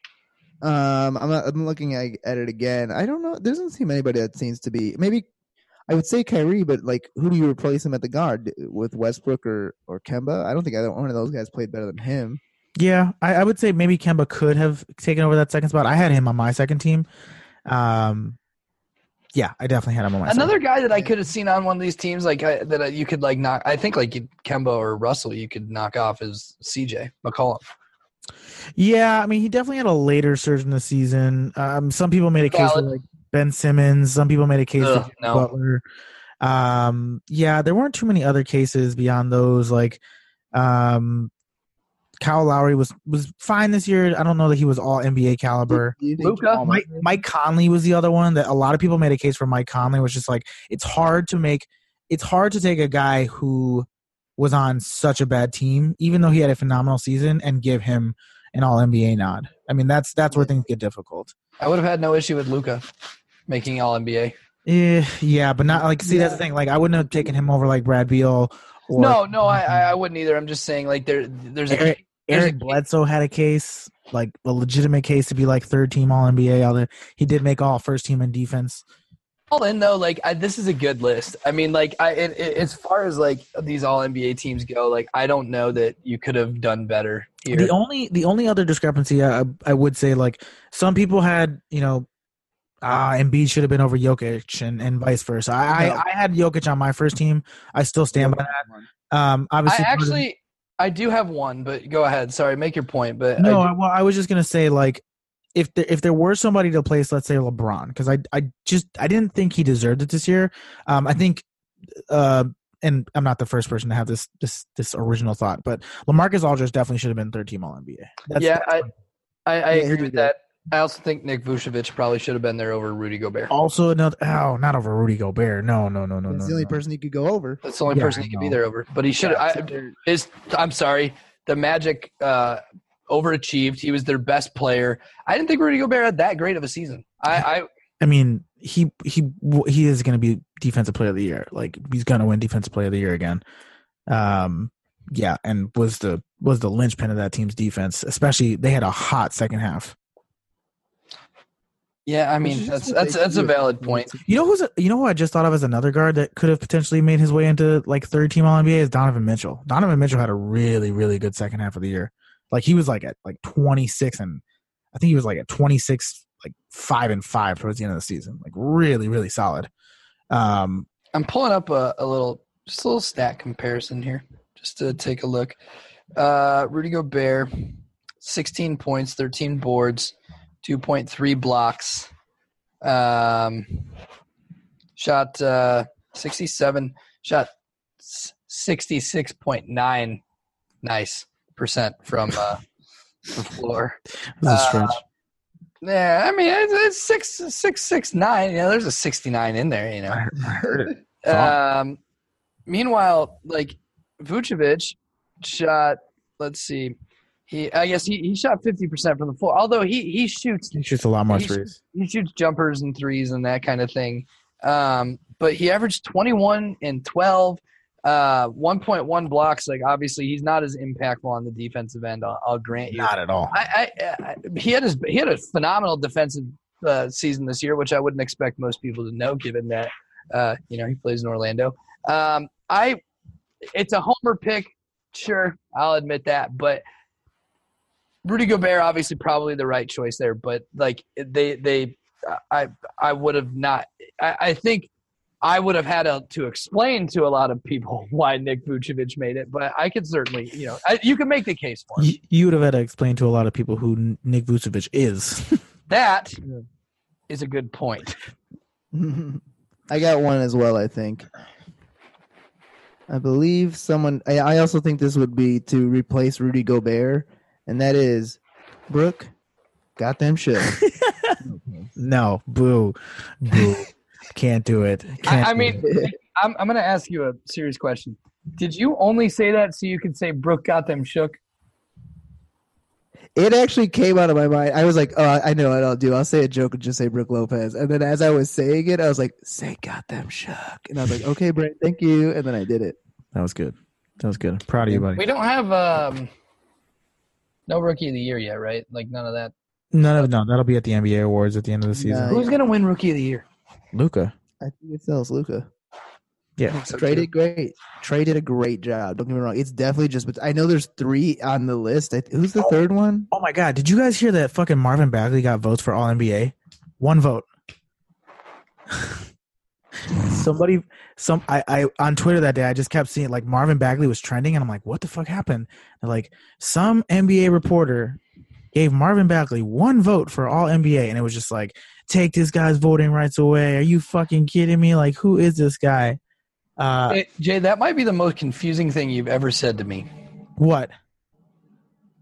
Um, I'm I'm looking at, at it again. I don't know. There doesn't seem anybody that seems to be maybe. I would say Kyrie, but like, who do you replace him at the guard with Westbrook or or Kemba? I don't think either one of those guys played better than him. Yeah, I, I would say maybe Kemba could have taken over that second spot. I had him on my second team. Um, yeah, I definitely had him on my Another second. guy that I could have seen on one of these teams like I, that uh, you could like knock I think like Kemba or Russell you could knock off is CJ McCollum. Yeah, I mean, he definitely had a later surge in the season. Um, some people made a case for like Ben Simmons. Some people made a case Ugh, for no. Butler. Um, yeah, there weren't too many other cases beyond those. Like, um, Kyle Lowry was was fine this year. I don't know that he was all NBA caliber. Do you think Luka? Jamal Mike Mike Conley was the other one that a lot of people made a case for. Mike Conley was just like it's hard to make it's hard to take a guy who was on such a bad team, even though he had a phenomenal season, and give him an All NBA nod. I mean, that's that's where things get difficult. I would have had no issue with Luka making all NBA. Eh, yeah, but not like see that's the thing. Like I wouldn't have taken him over like Brad Beal. Or, No, no, I, I I wouldn't either. I'm just saying like there there's a Eric, there's a- Eric Bledsoe had a case, like a legitimate case to be like third team All NBA. Although he did make all first team in defense. All in though like I, this is a good list i mean like i it, it, as far as like these all nba teams go like i don't know that you could have done better here The only the only other discrepancy I, I would say like some people had you know ah Embiid should have been over Jokic and, and vice versa. I, No. I I had Jokic on my first team. I still stand by that. Um, obviously, i actually i do have one but go ahead sorry make your point but no. I, I, well, I was just gonna say like if there, if there were somebody to place, let's say LeBron, because I I just I didn't think he deserved it this year. Um, I think. Uh, and I'm not the first person to have this this this original thought, but LaMarcus Aldridge definitely should have been third team All NBA. That's, yeah that's i i, I Yeah, agree with that I also think Nick Vucevic probably should have been there over Rudy Gobert. Also another oh, not over Rudy Gobert. No, no, no, no, That's no. the only no. person he could go over. That's the only Yeah, person he could be there over. But he should have. His, I'm sorry, the Magic uh, overachieved. He was their best player. I didn't think Rudy Gobert had that great of a season. I, I I mean, he he he is going to be defensive player of the year. Like he's going to win defensive player of the year again. Um, yeah, and was the was the linchpin of that team's defense. Especially they had a hot second half. yeah, I mean that's that's that's a valid point. You know who's a, you know who I just thought of as another guard that could have potentially made his way into like third team All NBA is Donovan Mitchell. Donovan Mitchell had a really really good second half of the year. Like he was like at like 26 and I think he was like at 26 like 5 and 5 towards the end of the season. Like really really solid. Um I'm pulling up a, a little just a little stat comparison here just to take a look. Uh, Rudy Gobert, 16 points, 13 boards, 2.3 blocks. Um, shot uh, 67, shot 66.9 nice percent from uh, the floor. a. Uh, Yeah, I mean it's, it's six six six nine. Yeah, there's a 69 in there. You know. I heard it. Um, meanwhile, like Vucevic shot. Let's see. He, I guess he, he shot fifty percent from the floor. Although he he shoots He shoots a lot more He's- threes. he shoots jumpers and threes and that kind of thing. Um, but he averaged twenty one and twelve. Uh, 1.1 blocks. Like obviously, he's not as impactful on the defensive end. I'll, I'll grant you. Not at all. I, I, I he had his he had a phenomenal defensive uh, season this year, which I wouldn't expect most people to know, given that uh, you know he plays in Orlando. Um, I it's a homer pick, sure, I'll admit that, but Rudy Gobert obviously probably the right choice there, but like they they I I would have not I, I think I would have had to, to explain to a lot of people why Nick Vucevic made it, but I could certainly you know I, you can make the case for him. You, you would have had to explain to a lot of people who Nick Vucevic is. That is a good point. I got one as well. I think. I believe someone. I, I also think this would be to replace Rudy Gobert, and that is Brook. Got them shit. no, boo, boo. Can't do it. Can't I, I mean, it. I'm, I'm going to ask you a serious question. Did you only say that so you could say Brook got them shook? It actually came out of my mind. I was like, "Oh, I know what I'll do. I'll say a joke and just say Brook Lopez." And then as I was saying it, I was like, "Say got them shook," and I was like, "Okay, Brent, thank you." And then I did it. that was good. That was good. Proud of you, buddy. We don't have um, no rookie of the year yet, right? Like none of that. None of no. That'll be at the NBA awards at the end of the season. Nice. Who's going to win rookie of the year? Luka. I think it's Ellis Luka. Yeah. So Trae did great. Trae did a great job. Don't get me wrong. It's definitely just, but I know there's three on the list. I, who's the oh. third one? Oh my God! Did you guys hear that fucking Marvin Bagley got votes for All NBA? One vote. Somebody, some I, I on Twitter that day, I just kept seeing like Marvin Bagley was trending, and I'm like, what the fuck happened? And like some NBA reporter gave Marvin Bagley one vote for All NBA, and it was just like, take this guy's voting rights away. Are you fucking kidding me? Like, who is this guy? Uh, Jay, that might be the most confusing thing you've ever said to me. what?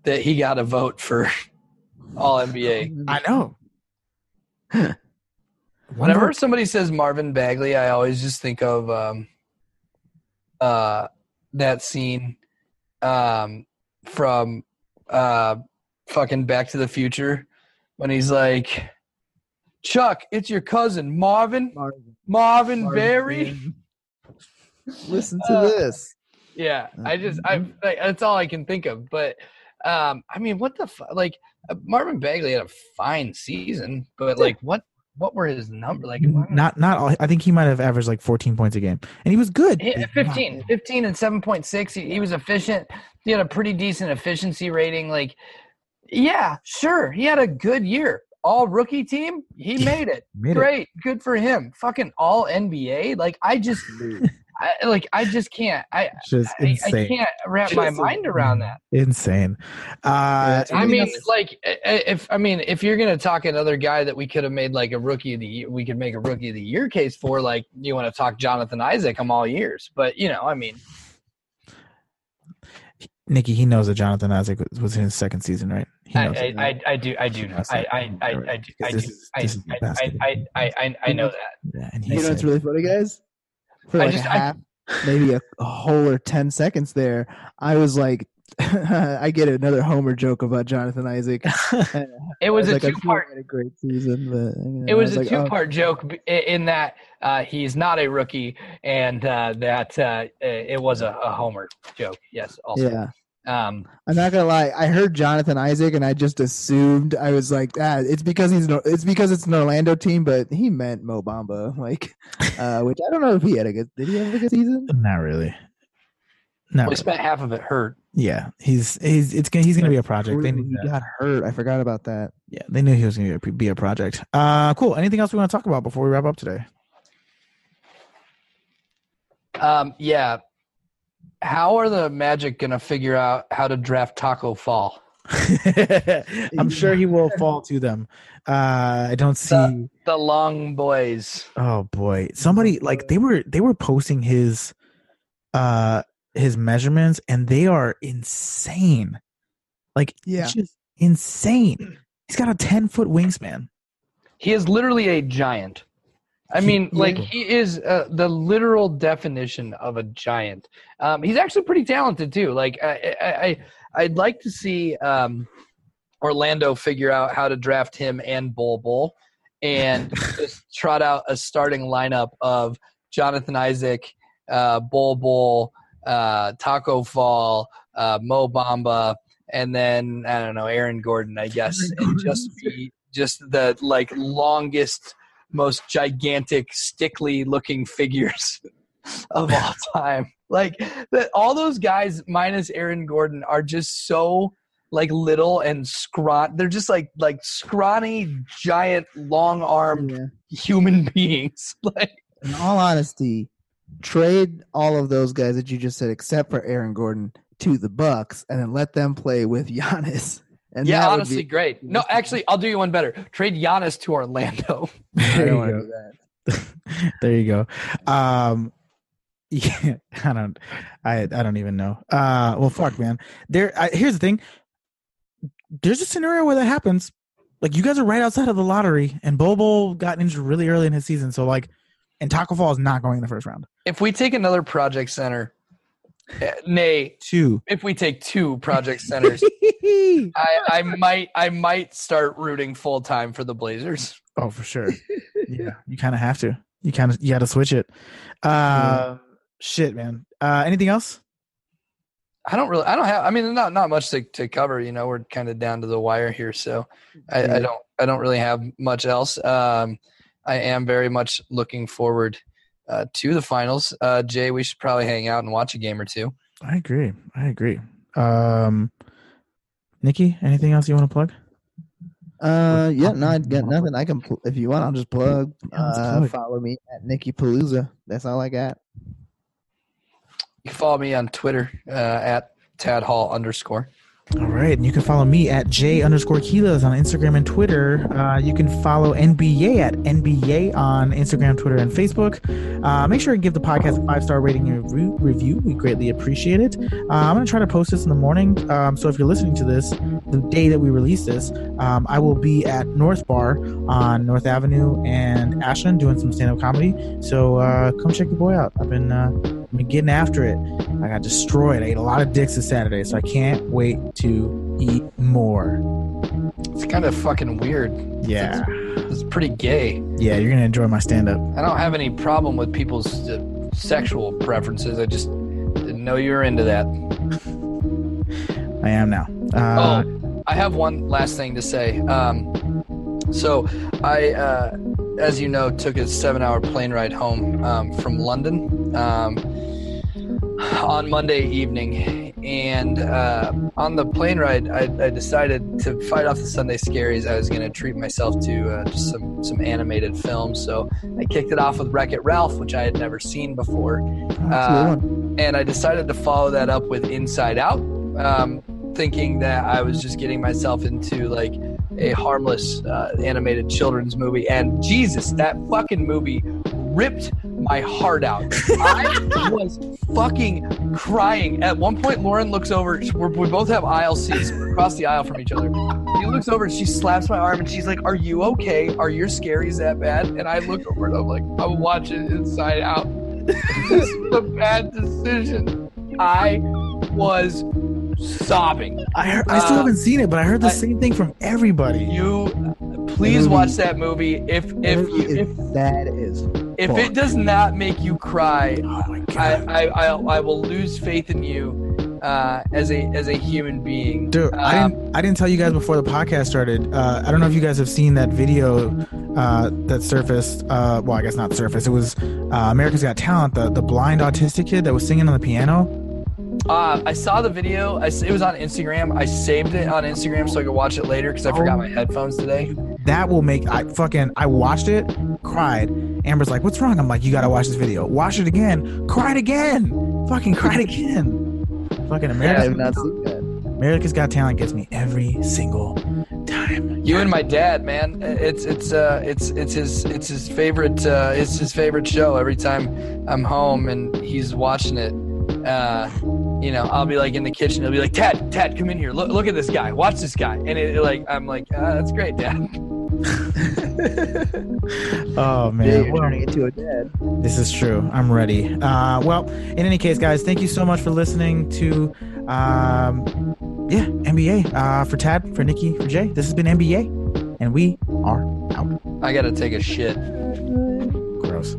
That he got a vote for All NBA. I know. Whenever vote. somebody says Marvin Bagley, I always just think of um, uh, that scene um, from uh, fucking Back to the Future when he's like, Chuck, it's your cousin Marvin, Marvin Berry. Listen to Uh, this. Yeah, I just I like, that's all I can think of. But um, I mean, what the fu- like uh, Marvin Bagley had a fine season, but like what what were his number like? Not not all. I think he might have averaged like 14 points a game, and he was good. He- 15, 15 and 7.6. He, he was efficient. He had a pretty decent efficiency rating. Like, yeah, sure. He had a good year. All rookie team, he made it. Made it. Great. Good for him. Fucking all NBA. Like, I just, I, like, I just can't. I, Just I, I insane. can't wrap my mind around that. Insane. Uh, I mean, else? like, i- i- if I mean, if you're gonna talk another guy that we could have made like a rookie of the year, we could make a rookie of the year case for. Like, you want to talk Jonathan Isaac? I'm all ears. But you know, I mean, Nikki, he knows that Jonathan Isaac was- was in his second season, right? He I, I. I, I do I do know. I I, I, I, do- I, This do- is- I, the I, best. I, I, I, I, I know that. And he You know said, what's really funny, guys? For I like just- a I- half, maybe a, a whole or ten seconds there, I was like, I get another Homer joke about Jonathan Isaac. It I was a like, two part. had a great season, but you know, It I was a like, two oh, part joke in that uh, he's not a rookie and uh, that uh, it was a, a Homer joke. Yes, also. yeah. Um, I'm not gonna lie. I heard Jonathan Isaac, and I just assumed I was like, ah, it's because he's no, it's because it's an Orlando team, but he meant Mo Bamba, like, uh, which I don't know if he had a good. Did he have a good season? Not really. No, we really. spent half of it hurt. Yeah, he's he's it's gonna he's gonna be a project. They he got hurt. I forgot about that. Yeah, they knew he was gonna be a project. Uh, cool. Anything else we want to talk about before we wrap up today? Um, yeah. How are the Magic gonna figure out how to draft Tacko Fall? I'm sure he will fall to them. Uh, I don't see. The- The Long Boys. Oh boy, somebody like they were they were posting his uh his measurements and they are insane. Like Yeah. just insane. He's got a 10 foot wingspan. He is literally a giant. I mean, like he is uh, the literal definition of a giant. Um, he's actually pretty talented too. Like I, I, I I'd like to see um, Orlando figure out how to draft him and Bol Bol, and just trot out a starting lineup of Jonathan Isaac, uh, Bol Bol, uh, Tacko Fall, uh, Mo Bamba, and then I don't know Aaron Gordon, I guess, and just be just the like longest, most gigantic, stickly looking figures of all time. Like that, all those guys minus Aaron Gordon are just so like little and scrawny. They're just like like scrawny, giant, long armed Yeah. human beings. Like In all honesty, trade all of those guys that you just said, except for Aaron Gordon, to the Bucks, and then let them play with Giannis. And yeah, that would honestly, be- great. No, actually, I'll do you one better. Trade Giannis to Orlando. There you go. there you go. Um, yeah, I don't, I, I don't even know. Uh, well, fuck, man. There. I, here's the thing. There's a scenario where that happens. Like you guys are right outside of the lottery, and Bobo got injured really early in his season. So like, and Tacko Fall is not going in the first round. If we take another project center, nay, Two. if we take two project centers, I, I might I might start rooting full time for the Blazers. Oh, for sure. yeah, you kind of have to. You kind of you got to switch it. Uh, Shit, man. Uh, anything else? I don't really I don't have I mean not not much to, to cover, you know, we're kind of down to the wire here, so I, Yeah. I don't I don't really have much else. Um I am very much looking forward uh, to the finals. Uh, Jay, we should probably hang out and watch a game or two. I agree. I agree. Um, Nikki, anything else you want to plug? Uh, yeah, no, I got nothing. I can, pl- if you want, I'll just plug. Uh, follow me at Nikki Palooza. That's all I got. You can follow me on Twitter uh, at Tad Hall underscore. All right, and you can follow me at J underscore Quiles on Instagram and Twitter. Uh, you can follow NBA at NBA on Instagram, Twitter, and Facebook. Uh, make sure to give the podcast a five star rating and re- review. We greatly appreciate it. Uh, I'm going to try to post this in the morning. Um, so if you're listening to this the day that we release this, um, I will be at North Bar on North Avenue and Ashland doing some stand up comedy. So uh, come check your boy out. I've been, uh, been getting after it. I got destroyed. I ate a lot of dicks this Saturday, so I can't wait to eat more. It's kind of fucking weird. Yeah. It's pretty gay. Yeah, you're gonna enjoy my stand up. I don't have any problem with people's uh, sexual preferences. I just didn't know you were into that. I am now. Uh, oh, I have one last thing to say. Um, so, I, uh, as you know, took a seven-hour plane ride home um, from London um, on Monday evening, and uh, on the plane ride, I, I decided to fight off the Sunday scaries. I was going to treat myself to uh, just some some animated films. So I kicked it off with Wreck It Ralph, which I had never seen before That's a good uh, and I decided to follow that up with Inside Out, um, thinking that I was just getting myself into like a harmless uh, animated children's movie. And Jesus, that fucking movie ripped my heart out. I was fucking crying. At one point, Lauren looks over. We're, we both have aisle seats across the aisle from each other. She looks over and she slaps my arm and she's like, "Are you okay? Are your scaries that bad?" And I look over and I'm like, "I'm watching Inside Out. this is a bad decision." I was sobbing. I heard, I still Uh, haven't seen it, but I heard the I- same thing from everybody. You please watch that movie. If if you, if is sad as if it does not make you cry, oh I, I, I, I will lose faith in you uh, as a as a human being. dude! I Um, didn't I didn't tell you guys before the podcast started. Uh, I don't know if you guys have seen that video uh, that surfaced. Uh, well, I guess not surfaced. It was uh, America's Got Talent. The the blind autistic kid that was singing on the piano. Uh, I saw the video. I, s- it was on Instagram. I saved it on Instagram so I could watch it later because I forgot my headphones today. That will make I fucking I watched it, cried. Amber's like, "What's wrong?" I'm like, "You gotta watch this video. Watch it again. Cried again. Fucking cried again." Fucking I America's, have not seen that. America's Got Talent gets me every single time. You and my dad, man. It's it's uh it's it's his it's his favorite uh it's his favorite show. Every time I'm home and he's watching it, uh, you know, I'll be like in the kitchen. He'll be like, "Ted, Ted, come in here. Look look at this guy. Watch this guy." And it, like I'm like, ah, "That's great, Dad." Oh Yeah, man, you're Well, turning into a dad. this is true. I'm ready. Uh, well, in any case, guys, thank you so much for listening to, um, yeah, NBA. Uh, for Tad, for Nikki, for Jay. This has been NBA, and we are out. I gotta take a shit. Gross.